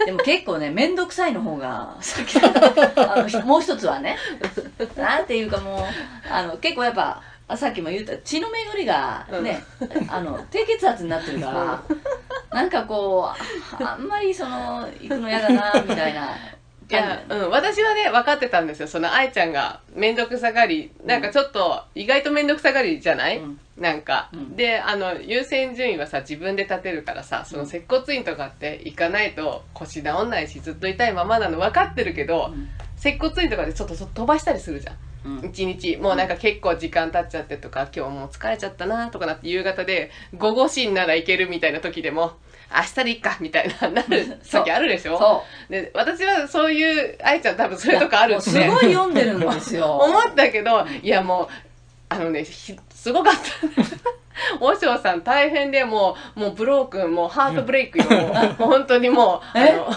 でも結構ね面倒くさいの方がさっきあのひもう一つはねなんていうかもうあの結構やっぱあさっきも言った血の巡りがね、あの低血圧になってるから、なんかこうああんまりその行くの嫌だなみたいないや、うん、私はね分かってたんですよ。その愛ちゃんが面倒くさがり。なんかちょっと意外と面倒くさがりじゃない、うん。なんか、うん。であの優先順位はさ自分で立てるからさその接骨院とかって行かないと腰治んないしずっと痛いままなの分かってるけど、うん。接骨院とかでちょっと飛ばしたりするじゃん。うん。一日。もうなんか結構時間経っちゃってとか今日もう疲れちゃったなとかなって夕方で午後診なら行けるみたいな時でも明日でいいかみたいななる時あるでしょ？そう。で私はそういう愛ちゃん多分それとかあるっていやもうすごい読んでるんですよ。思ったけどいやもうあのねひすごかった。和尚さん大変でもうもうブロークンもうハートブレイクよ。もう本当にもうあえの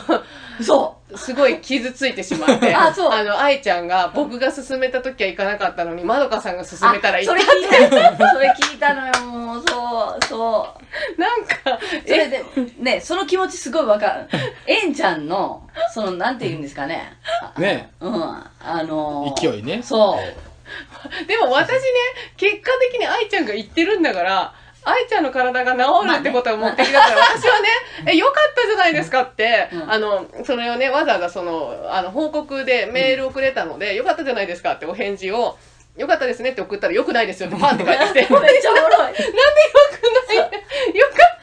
そうすごい傷ついてしまってあそう。の愛ちゃんが僕が勧めた時は行かなかったのにまどかさんが勧めたら行っあそれ聞いた それ聞いたのよもう。そうそう。たなんかそれでねその気持ちすごいわかる。えんちゃんのそのなんて言うんですかね。あね。うん。あのー勢いね。そう でも私ね結果的に愛ちゃんが言ってるんだから愛ちゃんの体が治るってことが目的だから、私はね、え、よかったじゃないですかって、うん。あの、それをね、わざわざその、あの、報告でメールをくれたので、よかったじゃないですかってお返事を、よかったですねって送ったら、よくないですよってパンって返って。きて、めっちゃおもろい。たじゃない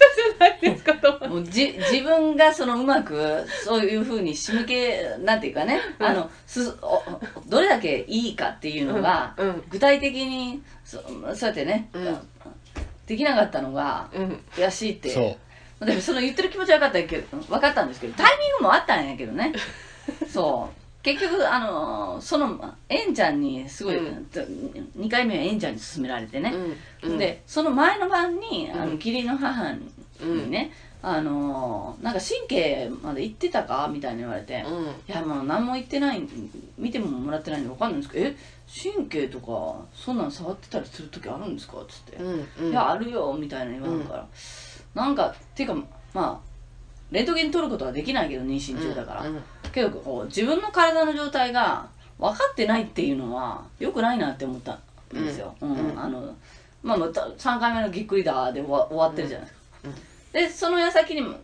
ですかと思って。もうじ自分がそのうまくそういうふうに仕向けなんていうかね、うん。あのすおどれだけいいかっていうのが、うん。うん具体的にそそうやってね、うん。できなかったのがうん。悔しいって。そう。でもその言ってる気持ちは分かったけど分かったんですけどタイミングもあったんやけどね。そう。結局あのそのえんちゃんにすごい、うん。2回目はえんちゃんに勧められてね、うん。でその前の晩にあのうん。義理の母にね、あのなんか神経まで行ってたかみたいに言われて、うん。いやもう何も言ってない見てももらってないんで分かんないんですけど「え神経とかそんなん触ってたりする時あるんですか?」っつって「うんうん。いやあるよ」みたいな言わんから、なんかっていうかまあレントゲン取ることはできないけど妊娠中だから、うんけどこう自分の体の状態が分かってないっていうのは良くないなって思ったんですよ、ううん。んあのまあまた3回目のぎっくりだで終わ終わってるじゃないですか、うんでその矢先にも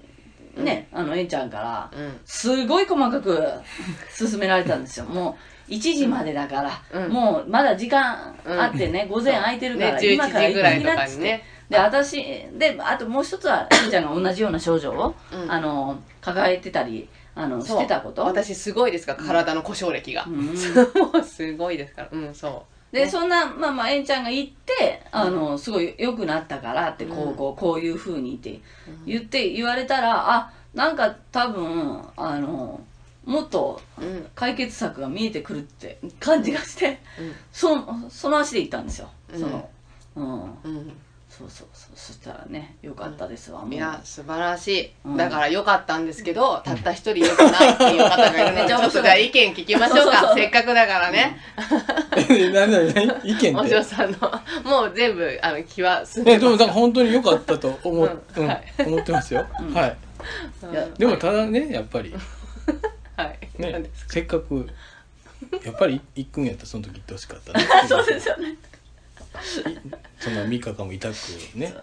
ね、あのえんちゃんからうん。すごい細かく 勧められたんですよ。もう1時までだから、うん。もうまだ時間あってね、午前空いてるから、ね11今から時ぐらいと行きなっつって。で私であともう一つは えんちゃんが同じような症状を、うん。あの抱えてたりあのしてたこと。私すごいですから体の故障歴が、すごいですから。うんそでそんなまあまあえんちゃんが言ってあのすごい良くなったからってこうこうこういうふうにって言って言われたらあなんか多分あのもっと解決策が見えてくるって感じがしてうん。そその足で行ったんですよ。そのうん。うんそうそうそう。そしたらね良かったですわもう。いや素晴らしい、うん。だから良かったんですけど、たった一人良くないっていう方がいるので ちょっとじゃあ意見聞きましょうそうそうそう。かせっかくだからね、何何何？意見おって。嬢さんのもう全部あの気は済んえでますでもだから本当に良かったと思,、う。うん。はい。思ってますよ、うん。はい。いやでもただねやっぱり。はい、何ねですか？せっかくやっぱり行くんやったらその時行ってほしかったね そうですよね そんな3日間も痛くね。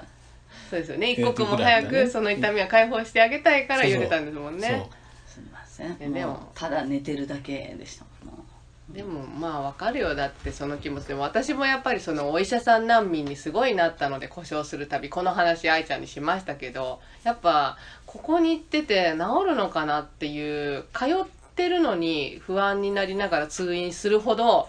そうですよね一刻も早くその痛みは解放してあげたいから言ってたんですもんね。すみませんえでも。ただ寝てるだけでしたもんでもまあわかるよ。だってその気持ちで。も私もやっぱりそのお医者さん難民にすごいなったので故障するたびこの話愛ちゃんにしましたけどやっぱここに行ってて治るのかなっていう通ってるのに不安になりながら通院するほど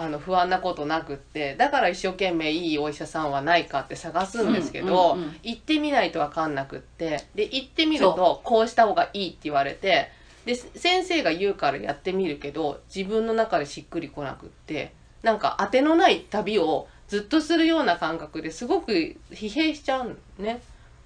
あの不安なことなくってだから一生懸命いいお医者さんはないかって探すんですけど、うんうんうん行ってみないと分かんなくってで行ってみるとこうした方がいいって言われてで先生が言うからやってみるけど自分の中でしっくりこなくってなんか当てのない旅をずっとするような感覚ですごく疲弊しちゃうね。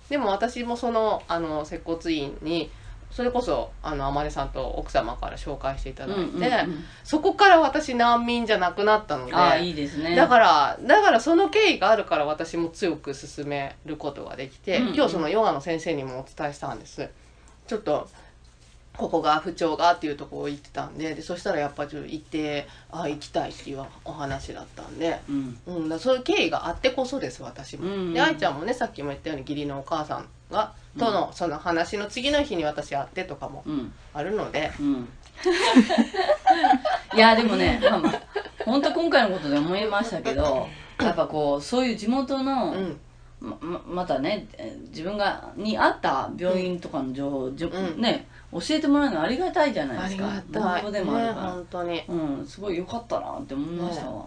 でも私もそのあの接骨院にそれこそあの天音さんと奥様から紹介していただいて、うんうんうん。そこから私難民じゃなくなったのでああいいですね。だからだからその経緯があるから私も強く進めることができて、うんうん。今日そのヨガの先生にもお伝えしたんです。ちょっとここが不調がっていうところを言ってたんででそしたらやっぱちょっと行ってあ行きたいっていうお話だったんで、うん。うん、だそういう経緯があってこそです私も。うんうん。で愛ちゃんもねさっきも言ったように義理のお母さんがとのその話の次の日に私会ってとかもうん。あるので、うん。いやでもね、まあまあ、本当今回のことで思いましたけどやっぱこうそういう地元の、うん。まままたねえー自分がに合った病院とかの情報、じょうん。ね教えてもらうのありがたいじゃないありですか。がたい。でもあるねから、本当に。うんすごい良かったなって思いましたわ、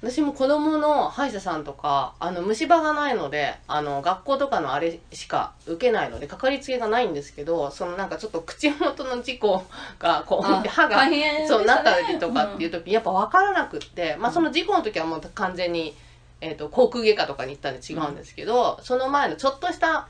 私も子供の歯医者さんとかあの虫歯がないのであの学校とかのあれしか受けないのでかかりつけがないんですけどそのなんかちょっと口元の事故がこうあ歯がね。そうなったりとかっていう時、やっぱ分からなくって、まあ、その事故の時はもう完全に、えー、と口腔外科とかに行ったんで違うんですけど、その前のちょっとした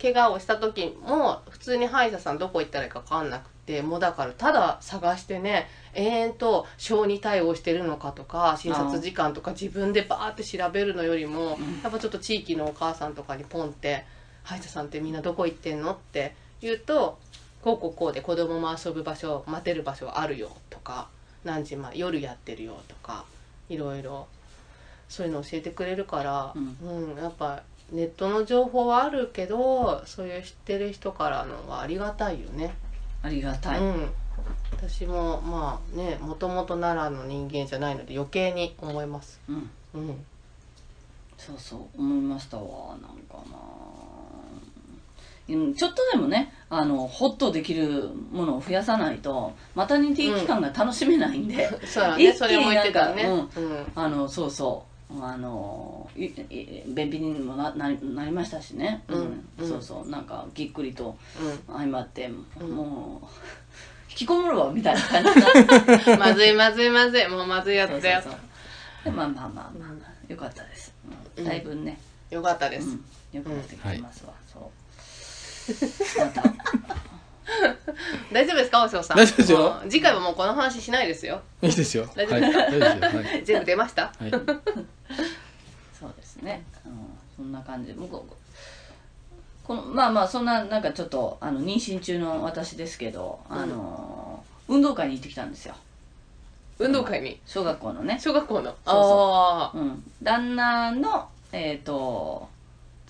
怪我をした時も普通に歯医者さんどこ行ったらいいか分かんなくてもうだからただ探してね永遠と小児対応してるのかとか診察時間とか自分でバーって調べるのよりも、うんやっぱちょっと地域のお母さんとかにポンって「歯医者さんってみんなどこ行ってんの?」って言うと「こうこうこうで子供も遊ぶ場所待てる場所あるよ」とか「何時まで夜やってるよ」とかいろいろそういうの教えてくれるから、ううんやっぱネットの情報はあるけどそういう知ってる人からのはありがたいよね。ありがたい、うん、私もまあねもともと奈良の人間じゃないので余計に思います。うん。うん。そうそう思いましたわ。なんかなうんちょっとでもねあのホッとできるものを増やさないとマタニティ期間が楽しめないんで、そうだ一気にね。それも言ってたね。うん。あのそうそうあのいい便秘にもななりなりましたしね、うんうん。そうそう。なんかぎっくりと相まって、もう 引きこもるわみたいな感じ。まずいまずいまずい。もうまずいやつだよ。でまあまあまあまあよかったです、うん、だいぶね、よかったです、うん、よくなってきてますわ、そう。また 大丈夫ですかおしょうさん？大丈夫ですよ。もう次回はもうこの話しないですよ。いいですよ。大丈夫ですか？はい、大丈夫です。よはい。全部出ました？はい。そうですね、うん、そんな感じ。で向こうこのまあまあそんななんかちょっとあの妊娠中の私ですけど、あの運動会に行ってきたんですよ。運動会に？小学校のね、小学校の？そうあうん、旦那のえっ、と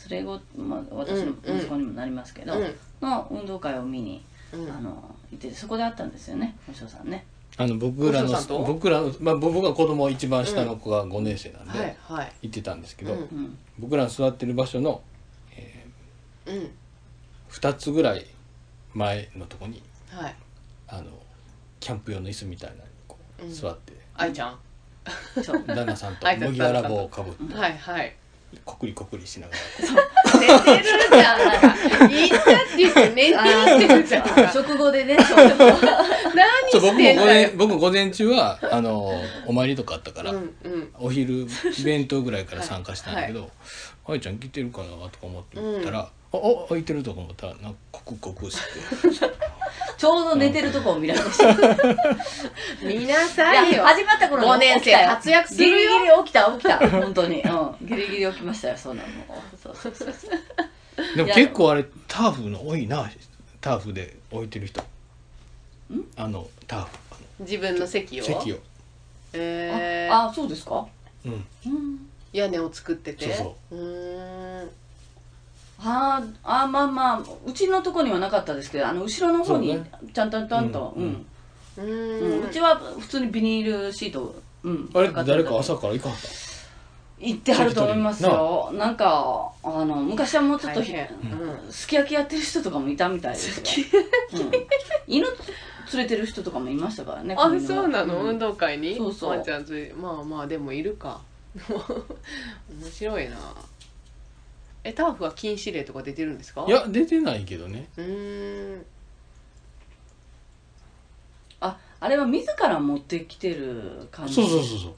連れ子、まあ、私の息子にもなりますけど、あうん。の運動会を見に、うんあの行っててそこで会ったんですよねお嬢さんね。あの僕らの僕らの、まあ、僕が子供一番下の子が5年生なんで、行ってたんですけど、僕らの座ってる場所の、えうん。ー、2つぐらい前のとこにはい。あのキャンプ用の椅子みたいなのにこううん。座って、愛ちゃん。旦那さんと。麦わら帽をかぶって。はいはいこくりこくりしながら。寝てるじゃん。なんか言っちゃって言って寝てるじゃん食後でね何そう。僕も午してんだよ。前僕午前中はあのお参りとかあったから、うんうん。お昼弁当ぐらいから参加したんだけど「愛ちゃん来てるかな?」とか思って言ったら「ああ空いてる」とか思った。らなんかコクコクして。ちょうど寝てるとこを見られました見なさいよ。始まった頃に五年生活躍するよ。ギリギリ起きた起きた。本当に。うん。ギリギリ起きましたよそうなの。そうそうそうそう。でも結構あれターフの多いな。ターフで置いてる人。あのターフ。あ自分の席を？の席を。えー、ああそうですか？うん。うん。屋根を作ってて？そう。うーんはああまあまあうちのとこにはなかったですけどあの後ろの方にちゃんとちゃんとううん。ん、ううんうちは普通にビニールシートうんあれかかってる誰か朝から行かはった？行ってはると思いますよ。な。んかあの昔はもうちょっとひ、大変。うん。すき焼きやってる人とかもいたみたいですよ、うん、犬連れてる人とかもいましたからねあそうなの、ん。運動会に？そうそう。まあちゃんとまあまあでもいるか。面白いなえターフは禁止令とか出てるんですか？いや出てないけどね。うーん。ああれは自ら持ってきてる感じ？そうそうそうそう。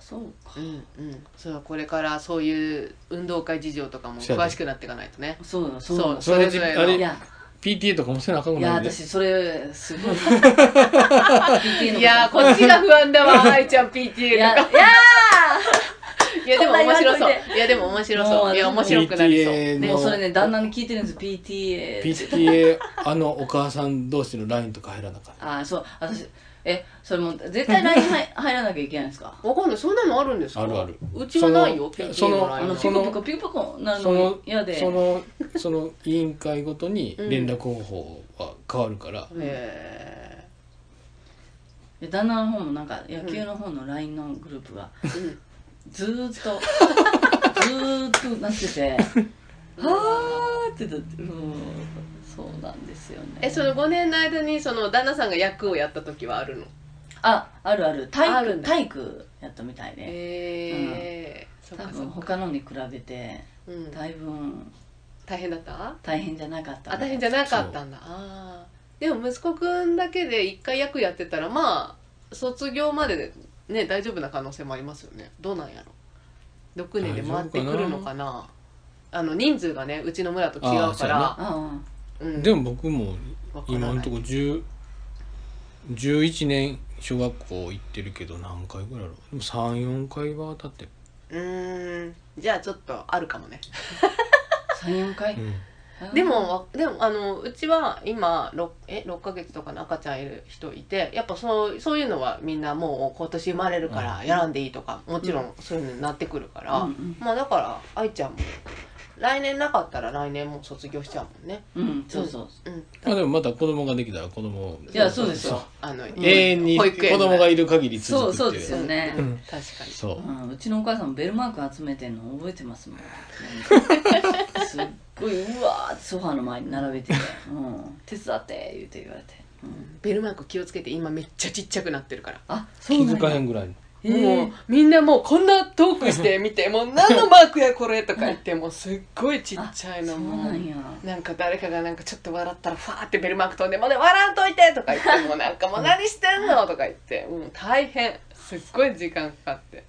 そうか。うんうん。そうだこれからそういう運動会事情とかも詳しくなっていかないとね。そうだそうだ。そうそれぞれのあれいや。PTA とかもせなあかんいやくなるんで私それすごい。PTA のいやーこっちが不安だわ愛ちゃん PTA いやとか。いやいやでも面白そう。いいやでも面白もそう。ういや面白くなりそう。PTA もうのそれね旦那に聞いてるんです PTA PTA あのお母さん同士の LINE とか入らなかった。あそう。私えそれもう絶対 LINE 入入らなきゃいけないんですか？わかんない。そんなのあるんですか？あるある。うちはないよその PTA のその LINE あののピコピコピコピコなるのその嫌で。そのその委員会ごとに連絡方法は変わるから、へで旦那の方もなんか野球の方の LINE のグループがえうんずーっと。ずーっとなってて。はーって言ってうん。そうなんですよね。えその5年の間にその旦那さんが役をやった時はあるの？ああるある。体育あるんだ。体育やったみたいで、へえそっ多分かそっか。他のに比べてうん。だいぶ。大変だった？大変じゃなかったあ大変じゃなかったんだ。あー。でも息子くんだけで一回役やってたらまあ卒業まででね大丈夫な可能性もありますよね。どうなんやろ。6年で回ってくるのかな。あの人数がねうちの村と違うから。あうん。でも僕も今のところ10 11年小学校行ってるけど何回ぐらいやろ。でも34回は当たってる、うーん。じゃあちょっとあるかもね。34回、うんでもわでもあのうちは今 6, え6ヶ月とかの赤ちゃんいる人いてやっぱそうそういうのはみんなもう今年生まれるからやらんでいいとかもちろんそういうのになってくるから、うんうん。まあだから愛ちゃんも来年なかったら来年も卒業しちゃうもんね。うん。そうそうう。ん。まあでもまた子供ができたら子供をいやそうですよ。あの永遠に子保育園供がいる限りそうそう続くっていう。ですよね、うん。確かに。そううん、うちのお母さんもベルマーク集めてんの覚えてますもん ごいうわーってソファーの前に並べてて「うん、手伝って」言うて言われて、うん、ベルマーク気をつけて今めっちゃちっちゃくなってるから。あそう気なんやづかへんぐらい。のへもうみんなもうこんな遠くして見てもう何のマークやこれとか言ってもうすっごいちっちゃいのもなんや。なんか誰かがなんかちょっと笑ったらファーってベルマーク飛んで「もうね笑わんといて!」とか言ってもうなんかもう何してんのとか言って。もう大変。すっごい時間かかって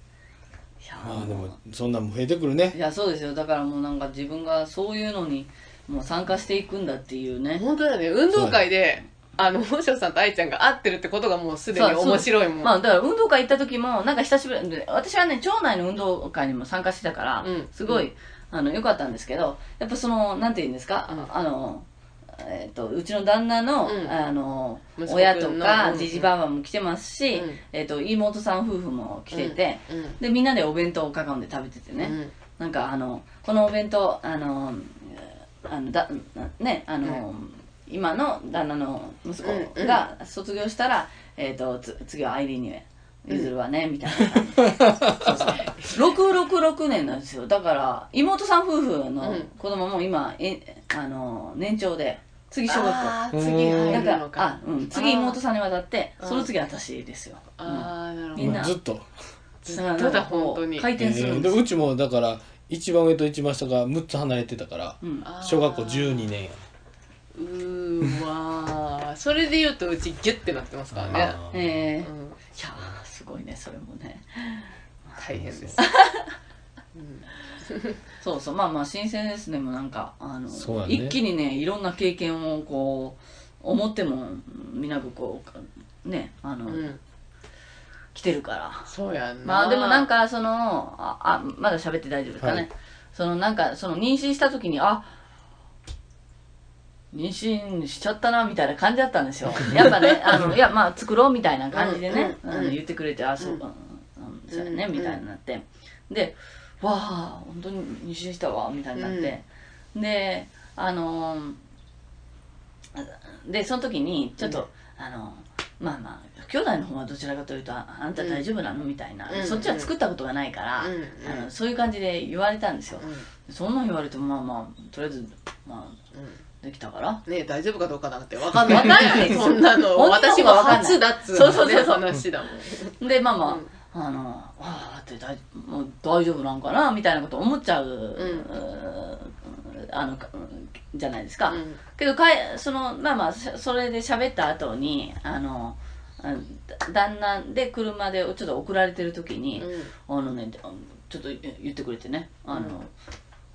まあでもそんなんも増えてくるね。いやそうですよ。だからもうなんか自分がそういうのにもう参加していくんだっていうね。本当だよね。運動会であの本庄さんと愛ちゃんが会ってるってことがもうすでに面白いもん。まあだから運動会行った時もなんか久しぶりで私はね町内の運動会にも参加してたから、うん。すごい、あの良かったんですけどやっぱそのなんて言うんですか、うん。あのえっとうちの旦那の,、うん。あの親とかうん。じじばばも来てますし、うん。えっと妹さん夫婦も来てて、うん。でみんなでお弁当を囲んで食べててね、うん。なんかあのこのお弁当あのあのだねあの、今の旦那の息子が卒業したら、えー、とつ次はアイリーンに譲るわね、みたいな。感じそう。そう666年なんですよ。だから妹さん夫婦のうん。子供も今えあの年長で次小学校。次入だからるのか。あ、うん、次妹さんに渡ってその次私ですよ、うん。ああなるほみんな。どずっと、ずっとだ本当に。回転するんえーでよ、ですうちもだから一番上と一番下が6つ離れてたから小学校12年や。うーわー。それで言うとうちギュッてなってますからね。えー、いやすごいねそれもね。大変です そうそう。まあまあ新鮮ですね。もうなんかあの、そうやね。一気にねいろんな経験をこう思ってもみなくこうねあの、うん。来てるから。そうやんな。まあでもなんかそのああまだ喋って大丈夫ですかね、はい。そのなんかその妊娠した時にあ妊娠しちゃったなみたいな感じだったんですよ。やっぱね あのいやまあ作ろうみたいな感じでね、うんうんあの言ってくれてあそう、うんうんうんそうやねうん。みたいになって。でわあ本当に妊娠したわみたいになって、であのーでその時にちょっと、あのまあまあ兄弟の方はどちらかというとああんた大丈夫なの？みたいな、うんそっちは作ったことがないから、うんうん。あのそういう感じで言われたんですよ、うん。そんなん言われてもまあまあとりあえずまあうできたから。んね大丈夫かどうかなんてわかんない。わかんないです。よそんなの私もの方がわかんない。初だっつうそうそうそうそう。話だもん。でまあまあ、うんあのああって大もう大丈夫なんかなみたいなこと思っちゃう、ん。うあのかじゃないですか、うん。けどかえそのまあまあしそれで喋った後にあの旦那で車でちょっと送られてる時に、あのねあのちょっと言ってくれてねあの、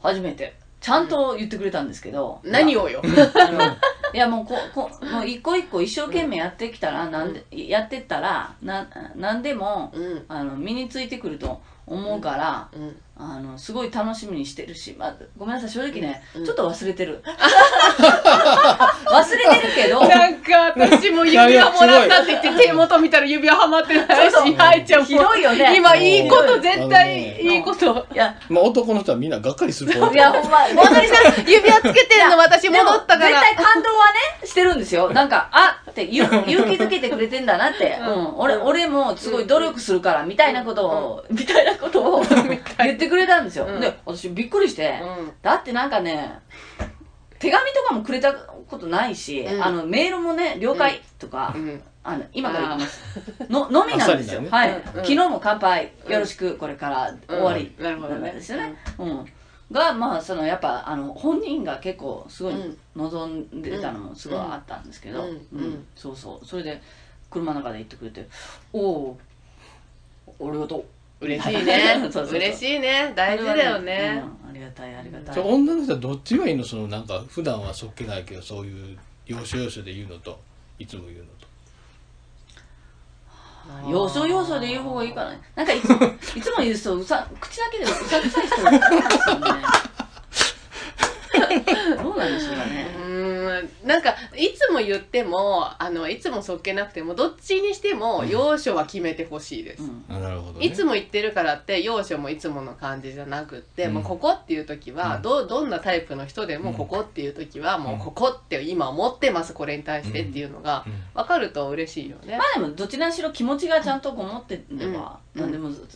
初めてちゃんと言ってくれたんですけど、何をよ。いやもうここもう一個一個一生懸命やってきたら、なんでやってったらな何でもうん。あの身についてくると思うから、うんあのすごい楽しみにしてるし、まあ、ごめんなさい正直ね、うん。ちょっと忘れてる。忘れてるけど なんか私も指輪もらったって言って手元見たら指輪はまってないし愛ちゃんもひどいよね。今いいこと絶対ね。いいこと。いや。まあ男の人はみんながっかりするいやほんまさ指輪つけてんの私戻ったから。絶対感動はねしてるんですよなんかあって勇勇気づけてくれてんだなって、ううんん俺俺もすごい努力するからみたいなことを、みたいなことを言ってくれたんですよ、うん。で私びっくりして、うん。だってなんかね手紙とかもくれたことないし、うん。あのメールもね了解とか、うん。あの今から言います。ののみなんですよ、あはい、うん昨日も乾杯。よろしくこれから終わり、うん。なるほどね。ですよね、うん。がまあそのやっぱあの本人が結構すごいうん望んでたのもすごいあったんですけど、うん。うん。そうそう。それで車の中で言ってくれて「おおありがとう」嬉しいね。そうそうそう。嬉しいね。大事だよね。うん。ありがたいありがたい、女の人はどっちがいいの？そのなんか普段はそっけないけどそういう要所要所で言うのといつも言うのと。要所要所で言う方がいいかな。なんかいつもいつも言うとうさ口だけでうさくさい人がいるんですよね どうなんでしょうかうねなんかいつも言ってもあのいつもそっけなくてもどっちにしても要所は決めてほしいです、うん。あなるほど、ね、いつも言ってるからって要所もいつもの感じじゃなくって、うん。もうここっていう時は、うん。どどんなタイプの人でもうん。ここっていう時はもうここって今思ってますこれに対してっていうのがうん。分かると嬉しいよね。ま。あでもどちらにしろ気持ちがちゃんとこもってればうん。何でもず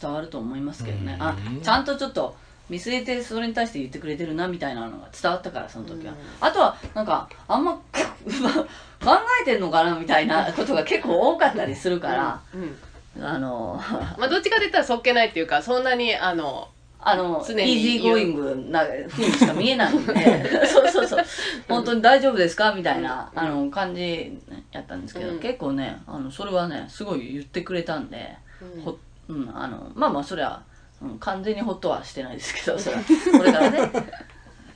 伝わると思いますけどね、うん。あちゃんとちょっと見据えてそれに対して言ってくれてるなみたいなのが伝わったからその時は、うん。あとはなんかあんま考えてんのかなみたいなことが結構多かったりするから、うんあのまあどっちかと言ったらそっけないっていうかそんなにあのあのイージーゴーイングな風にしか見えないんで。そうそうそう。本当に大丈夫ですか？みたいな、うん。あの感じやったんですけど、うん。結構ねあのそれはねすごい言ってくれたんで、ほうん、あのまあまあそれは、うん、完全にホッとはしてないですけど それは。これからね。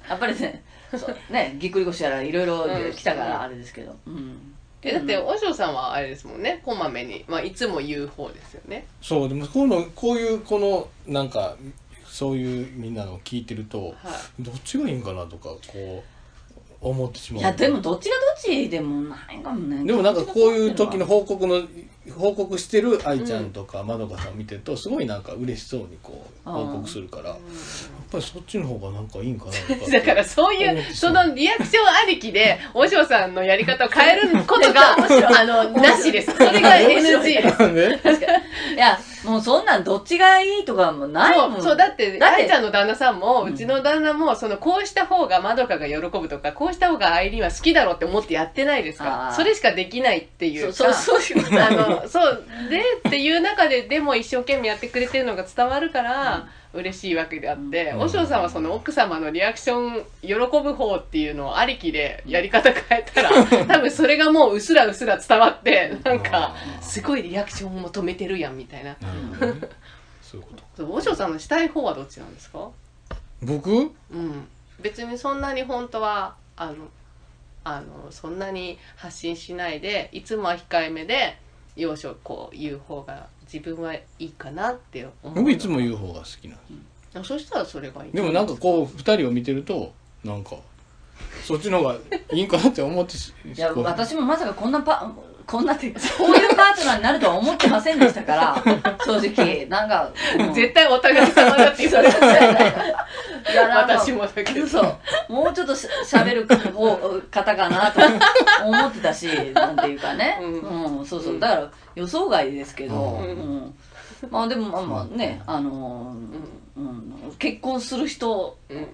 やっぱりねそうねぎっくり腰やらいろいろ来たからあれですけど、うん。えだって和尚さんはあれですもんね。こまめに、まあ、いつも言う方ですよね。そうでもこのこういうこのなんかそういうみんなのを聞いてるとはどっちがいいんかなとかこう思ってしまう。いやでもどっちがどっちでもないかもね。でもなんかこういう時の報告の報告してる愛ちゃんとかまどかさん見てるとすごいなんか嬉しそうにこう報告するからやっぱりそっちの方がなんかいいんかなとか だからそういうそのリアクションありきで和尚さんのやり方を変えることが あのなしです。それが NG です。ねいやもうそんなんどっちがいいとかもないもん。そうそうだって愛ちゃんの旦那さんも、ううんちの旦那もそのこうした方がまどかが喜ぶとかこうした方が愛梨は好きだろうって思ってやってないですか。それしかできないっていうか。そうそうそういうことあのそうでっていう中ででも一生懸命やってくれてるのが伝わるから、嬉しいわけであって、うん。和尚さんはその奥様のリアクション喜ぶ方っていうのをありきでやり方変えたら 多分それがもううすらうすら伝わってなんかすごいリアクションを求めてるやんみたいな。なねそういうこと。和尚さんのしたい方はどっちなんですか？僕？うん、別にそんなに本当はあのあのそんなに発信しないでいつもは控えめで要所こう言う方が自分はいいかなって思う僕いつも言う方が好きなん。であそしたらそれがいい。すでもなんかこう二人を見てるとなんかそっちの方がいいんかなって思ってしいやこう。私もまさかこんなパこんなってこういうパートナーになるとは思ってませんでしたから 正直。なんかもう絶対お互い様だって言われて。いやなんか私もだけど。そう。もうちょっとしゃべる方方かなと思ってたし なんていうかね、ううんそうそう。だから予想外ですけど、うん。うん。まあでもまあまあね、あのーうん、結婚する人うん。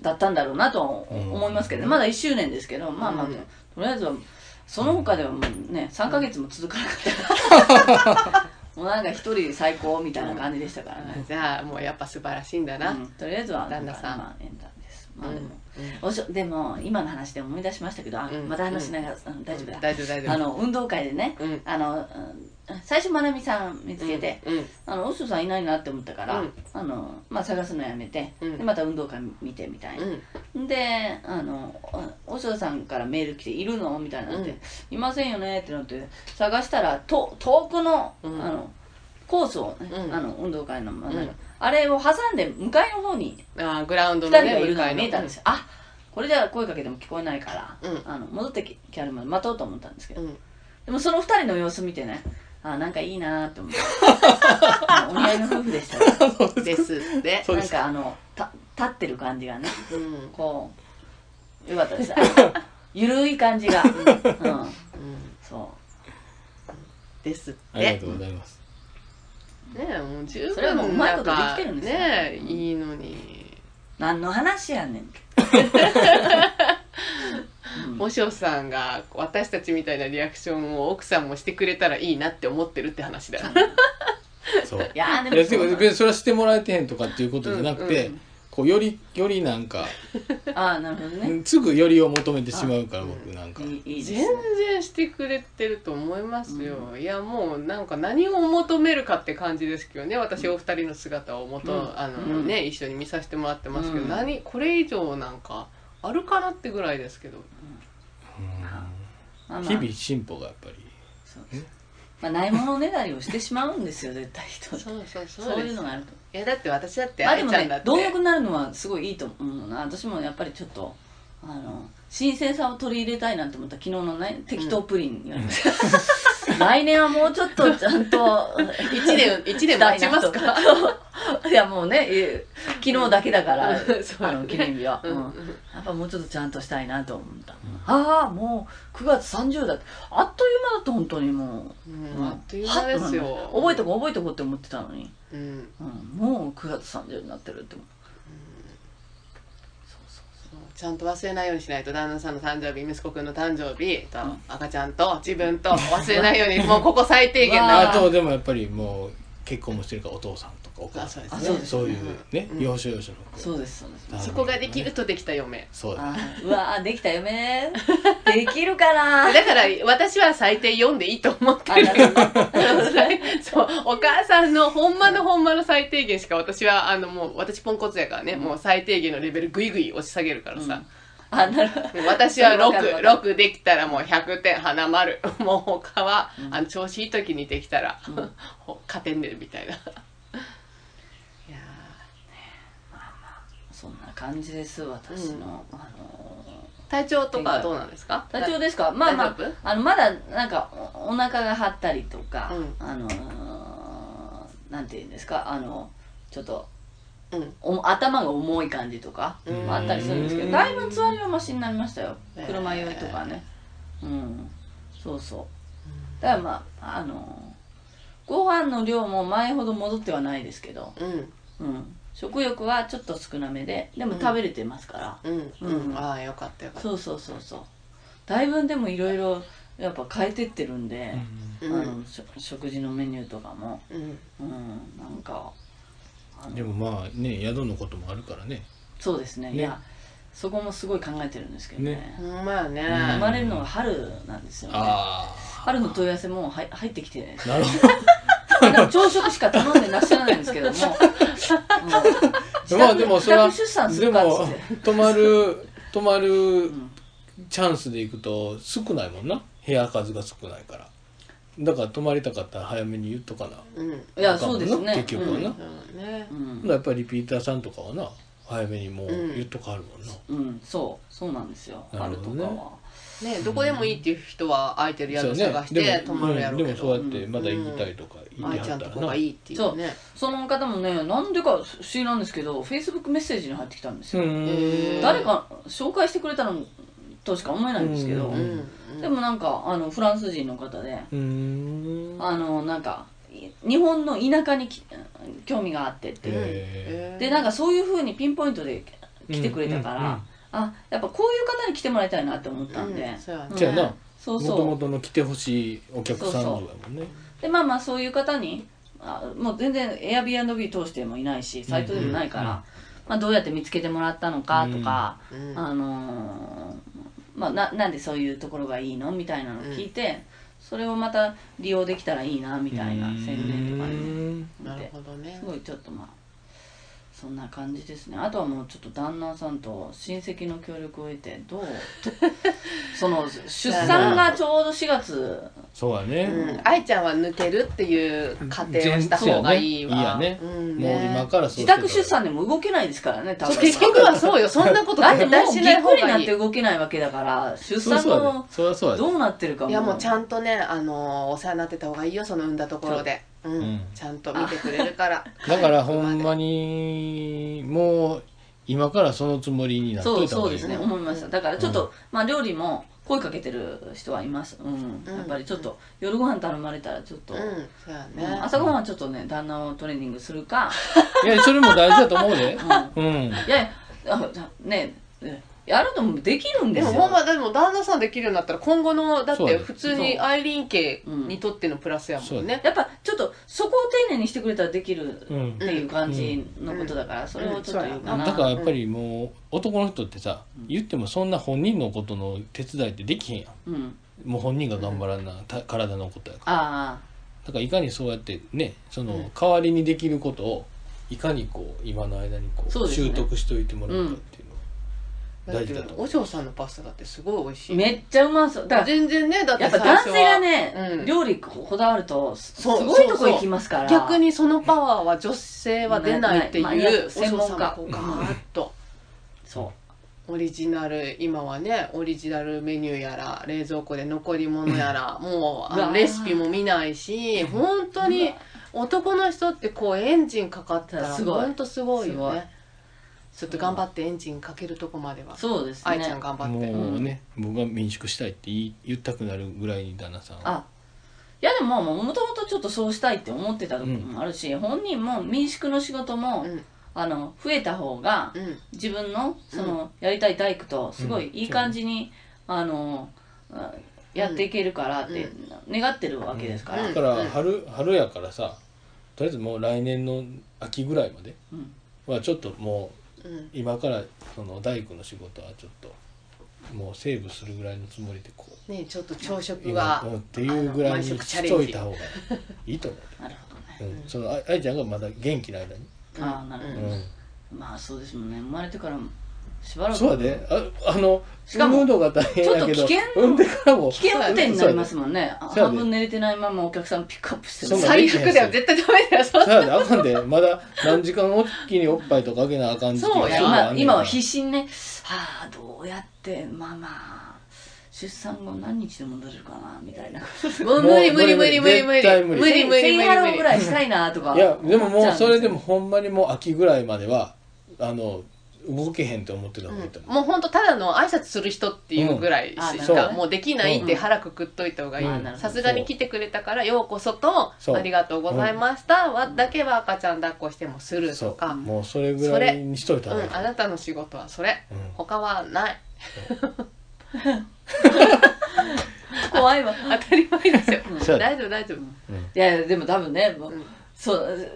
だったんだろうなとは思いますけどね、まだ1周年ですけどまあまあ、うん。とりあえずはその他ではもうね3ヶ月も続かなかった。もうなんか一人最高みたいな感じでしたからね、じゃあもうやっぱ素晴らしいんだな、うん。とりあえずは旦那さん。まあ縁談です。まあでも、うん。おしょでも今の話で思い出しましたけどあ、うん。また話しながら、うん大丈夫だ、大丈夫大丈夫。あの運動会でね、うん。あの、うん最初まなみさん見つけて、うんあのおしょさんいないなって思ったから、うん。あのまあ、探すのやめて、うん。でまた運動会見てみたいな、うん。であのおおしょさんからメール来て「いるの?」みたいになって、うん。いませんよね」ってなって探したらと遠くの,、うん。あのコースをね、うん。あの運動会の、まあうん。あれを挟んで向かいの方にあーグラウンド2のね人がいるのが見えたんですよ、あこれじゃ声かけても聞こえないから、うん。あの戻ってききあるまで待とうと思ったんですけど、うん。でもその2人の様子見てねあなんかいいなーって思ってあお似合いの夫婦でした。よですです。なんかあのた立ってる感じがね。うん。こうよかったです。ゆるい感じが、うん、うん。そですっありがてとうございます。ねえもう十分それはもううまいことできてるんですよねえいいのに。う何の話やねん おしょさんが私たちみたいなリアクションを奥さんもしてくれたらいいなって思ってるって話だよ。そう。いやーでもいやてか別にそれはしてもらえてへんとかっていうことじゃなくて、うんうんこうよりよりなんか ああなるほどね。すぐよりを求めてしまうから僕なんか。いいいいです全然してくれてると思いますよ、いやもうなんか何を求めるかって感じですけどね私お二人の姿をもと、うん。あのうん。ね一緒に見させてもらってますけど、うん。何これ以上なんかあるかなってぐらいですけど。まあまあ日々進歩がやっぱり。そうですまあ、ないものねだりをしてしまうんですよ絶対人。そうそうそう。そういうのがあると。いやだって私だってまあでもね愛ちゃんだって、貪欲になるのはすごいいいと思うな私もやっぱりちょっとあの新鮮さを取り入れたいなと思った昨日のね適当プリンに言われました、来年はもうちょっとちゃんと一年一年待ちますか？いやもうねえ昨日だけだから、うんあの記念日は、うんうん。やっぱもうちょっとちゃんとしたいなと思った、ああもう9月30だって。あっという間だった本当にもう、うんあっという間ですよ。覚えとこう覚えとこうって思ってたのに、もう9月30になってるって思うそうそうちゃんと忘れないようにしないと旦那さんの誕生日息子くんの誕生日とうん。赤ちゃんと自分と忘れないようにもうここ最低限うわなあとでもやっぱりもう結婚もしてるからお父さんお母さんあそうですね。そういうねうん。要所要所のそうですそうです。そこができるとできた嫁。そうだ。うわーできたよねできるかな。だから私は最低4でいいと思ってる。そうお母さんのほんまのほんまの最低限しか私はあのもう私ポンコツやからね。もう最低限のレベルグイグイ押し下げるからさ、あなるほど。私はわかるわかる66できたらもう100点花丸。もう他は、うん。あの調子いい時にできたら、うん。ほ 勝てんねるみたいないやそんな感じです私の、あのー体調とかはどうなんですか？ー体調ですか？まあまああのまだなんかおお腹が張ったりとか、うん。あのーなんていうんですか？あのちょっとうん。お頭が重い感じとかうん。あったりするんですけうん。どだいぶつわりはマシになりましたよ。車酔いとかね。うん。そうそう。だからまああのご飯の量も前ほど戻ってはないですけど、うん。うん、食欲はちょっと少なめででも食べれてますから、うん。うん、うんああよかったよかった。そうそうそうそう。だいぶでもいろいろやっぱ変えてってるんで、うんあの食事のメニューとかも、うん。うん、なんかでもまあね宿のこともあるからね。そうですね。ね。いやそこもすごい考えてるんですけどね。まやね、生まれるのが春なんですよね。あ春の問い合わせもうはい入ってきて。あなるほでも 朝食しか頼んでらっしゃらないんですけども、うんどまあでもそれはでも泊まる泊まるうんチャンスで行くと少ないもんな。部屋数が少ないから。だから泊まりたかったら早めに言っとかな。うん。いやそうですね。結局はな、うん。ねうん。やっぱりリピーターさんとかはな早めにもう言っとかあるもんな、うん、そう。そうなんですよ。ね。春とかはねどこでもいいっていう人は空いてる宿探して泊まるやろうけど、うん。でもそうやってまだ行きたいとか言って愛ちゃんとはったらがいいっていうね。その方もねなんでか不思議なんですけどフェイスブックメッセージに入ってきたんですよ、誰か紹介してくれたのとしか思えないんですけど、でもなんかあのフランス人の方でうーん。あのなんかい日本の田舎にき興味があってっていう、へでなんかそういうふうにピンポイントで来てくれたから、うんうんうんあやっぱこういう方に来てもらいたいなって思ったんで、うんそうやね。じゃあなそうもともそとの来てほしいお客さん像やもんね。うでまあまあそういう方にあもう全然 Airbnb 通してもいないしサイトでもないから、うん。うんまあ、どうやって見つけてもらったのかとか、うん。あのーまあ、ななんでそういうところがいいのみたいなのを聞いて、それをまた利用できたらいいなみたいな宣伝とかにねなるほどね。すごいちょっとまあそんな感じですね。あとはもうちょっと旦那さんと親戚の協力を得てどう？その出産がちょうど4月。そうやね、うん。愛ちゃんは抜けるっていう過程をした方がいいわ。全然いいやね。うんもう今からそう自宅出産でも動けないですからね多分。結局はそうよそんなことだってもうぎっくりなっ方がいいて動けないわけだから出産そうそうや後でそりゃそうやでどうなってるかも。いやもうちゃんとねあのーお世話になってた方がいいよその産んだところでうん、うん。ちゃんと見てくれるから。だから ほんまにもう今からそのつもりになっといた方がいいそうですね。うん。思いました。だからちょっと、うん。まあ料理も声かけてる人はいます。うん、やっぱりちょっと夜ご飯頼まれたらちょっと、うん。そうやうん。ね朝ごはんはちょっとね旦那をトレーニングするか、いやそれも大事だと思うで。うん、うん。いやいやあねやるのもできるんでよ。ですもほんまでも旦那さんできるようになったら今後のだっそうだて普通にアイリーン家にとってのプラスやもんね。やっぱちょっとそこを丁寧にしてくれたらできるうんっていう感じのことだから、それをちょっと言うかな、だからやっぱりもう男の人ってさ言ってもそんな本人のことの手伝いってできへんやうん。んもう本人が頑張らなた体のことやから。あだからいかにそうやってねそのうん。代わりにできることをいかにこう今の間にこうそうですね。習得しておいてもらうかっていう大事だと。お嬢さんのパスタだってすごい美味しい。あめっちゃうまそう。だから全然ねだってやっぱ男性がね、うん。料理こだわるとすごいとこ行きますから。逆にそのパワーは女性は出ないっていう、専門家がこうガーッと。そオリジナル今はねオリジナルメニューやら冷蔵庫で残り物やらもうあのレシピも見ないし本当に男の人ってこうエンジンかかったらすごい。本当すごいすごい。よねちょっと頑張ってエンジンかけるとこまではうそうですね。愛ちゃん頑張って。もうね、僕が民宿したいって言い言ったくなるぐらいに旦那さん。はあいやでももともとちょっとそうしたいって思ってた時もあるし、本人も民宿の仕事も、うん。あの増えた方がうん。自分のそのやりたい大工とすごいいい感じに、あのあやっていけるからって願ってるわけですから、うん。だから春春やからさとりあえずもう来年の秋ぐらいまでうん。はちょっともううん。今からその大工の仕事はちょっともうセーブするぐらいのつもりでこうねちょっと朝食今がうんっていうぐらいにしといた方がいいと思う。なるほどね、うん、そのあ愛ちゃんがまだ元気な間に、ああなるほど、うん。まあそうですもんね。生まれてからもしばらく。そうやでああのしかも産むのが大変やけどちょっと危険危険運転になりますもんね。半分寝れてないままお客さんピックアップしてる。最悪だよ。絶対ダメだよ。そうやで。あかんで。まだ何時間おきにおっぱいとかあげなあかん時期そう今今は必必死にねはあどうやってまあまあ出産後何日で戻れるかなみたいな。もう無理無理無理無理無理絶対無理。無理無理セイ無理。無理ハローぐらいしたいなとか。いやでももうそれでも思っほんまにもう秋ぐらいまではあの動けへんって思ってた方がいいと思う、もう本当ただの挨拶する人っていうぐらいしうん。あかもうできないって腹くくっといた方がいい。うんさすがに来てくれたからようこそとありがとうございました。わだけは赤ちゃん抱っこしてもするそとか。う。もうそれぐらいにしといたがいい、んあなたの仕事はそれ。うん。他はない。怖いわ。当たり前ですよ大丈夫大丈夫。いやいやでも多分ねもう、うん。そう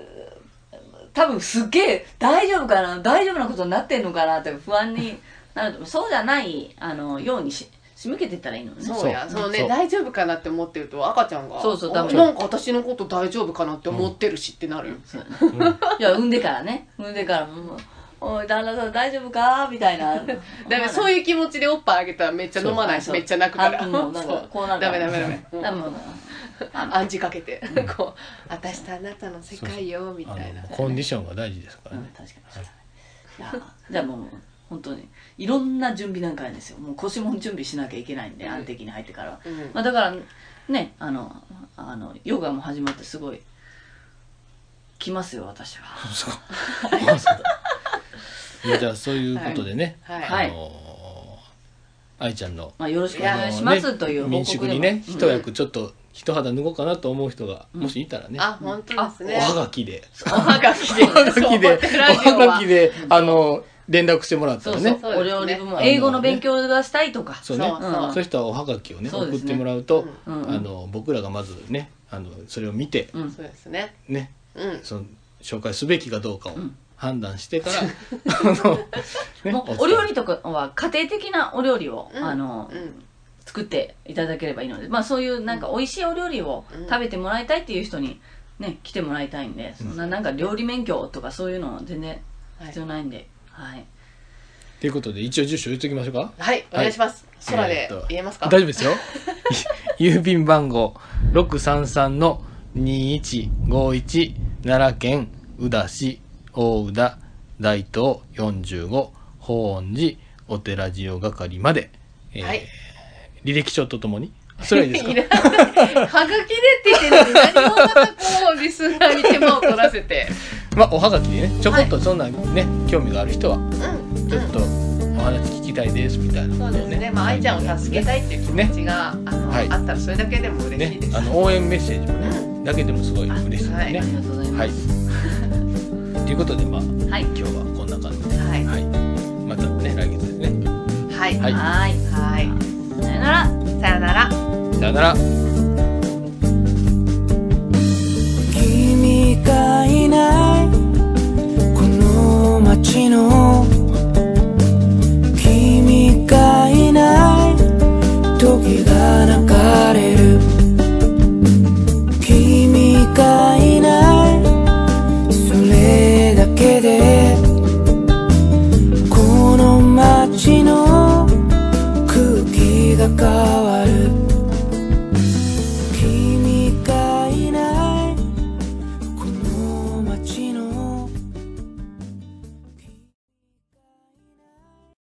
多分すっげえ大丈夫かな大丈夫なことになってんのかなって不安になるとそうじゃないあのようにし仕向けてったらいいのね。そうやそうねそう。大丈夫かなって思ってると赤ちゃんがあそうそうダメなんか私のこと大丈夫かなって思ってるしってなるよ。そういや産んでからね。産んでからもう「おい旦那さん大丈夫か?」みたいな。だめそういう気持ちでおっぱいあげたらめっちゃ飲まない。しめっちゃ泣くから。もなんかこうなるダメダメダメ。ダメ もうあ暗示かけて。こう私とあなたの世界よみあたいな。のコンディションが大事ですからうんね、確かにそうだねい。やじゃあもう本当にいろんな準備段階ですよ。もう腰も準備しなきゃいけないんで安定期に入ってから。は、うん。まあ、だからねあのあのヨガも始まってすごい来ますよ私は。そう いやじゃあそういうことでね、はい。はい。あの愛ちゃんのまあ、よろしくお願いしますという報民告でも。宿にねうん。一役ちょっと一肌脱ごうかなと思う人がもしいたらね、あ本当ですね。おはがきで。おはがきで。おはがきで。そう。ラジオおはがきであの連絡してもらったそうそう、らねそうですね。お料理英語の勉強がしたいとか。そうね。そうそうそういう人はおはがきをねそうですね。送ってもらうと、うんうん。あの僕らがまずねあのそれを見て、うん。そうですね。ねうん。その紹介すべきかどうかをん判断してから、あのねもうお料理とかは家庭的なお料理を、うんあのうん。作っていただければいいので、まあ、そういうなんか美味しいお料理をうん。食べてもらいたいっていう人に、ね、来てもらいたいんでそんななんか料理免許とかそういうのは全然はい必要ないんで、はい。ということで一応住所言っときましょうか。はいお願いします。空でえーっと言えますか？大丈夫ですよ。郵便番号633の2151奈良県宇陀市大宇田大東45法恩寺お寺事業係まで、えーはい。履歴書とともに。それはいいですか？はがきでって言ってるのに何をまたこうリスナーに手間を取らせて。まあおはがきでねちょこっとそんなね、興味がある人はうん。ちょっとお話聞きたいですみたいなことをね。そうですね。まあ愛ちゃんを助けたいっていう気持ちが、あのはい。あったらそれだけでも嬉しいねです、あの応援メッセージもね、だけでもすごい嬉しいですね。はい。ありがとうございまはい。ということで、まあ、はい、今日はこんな感じで、はい、はい、またね、来月ですね。はい、はい、はい。さよなら、さよなら。さよなら。君がいないこの街の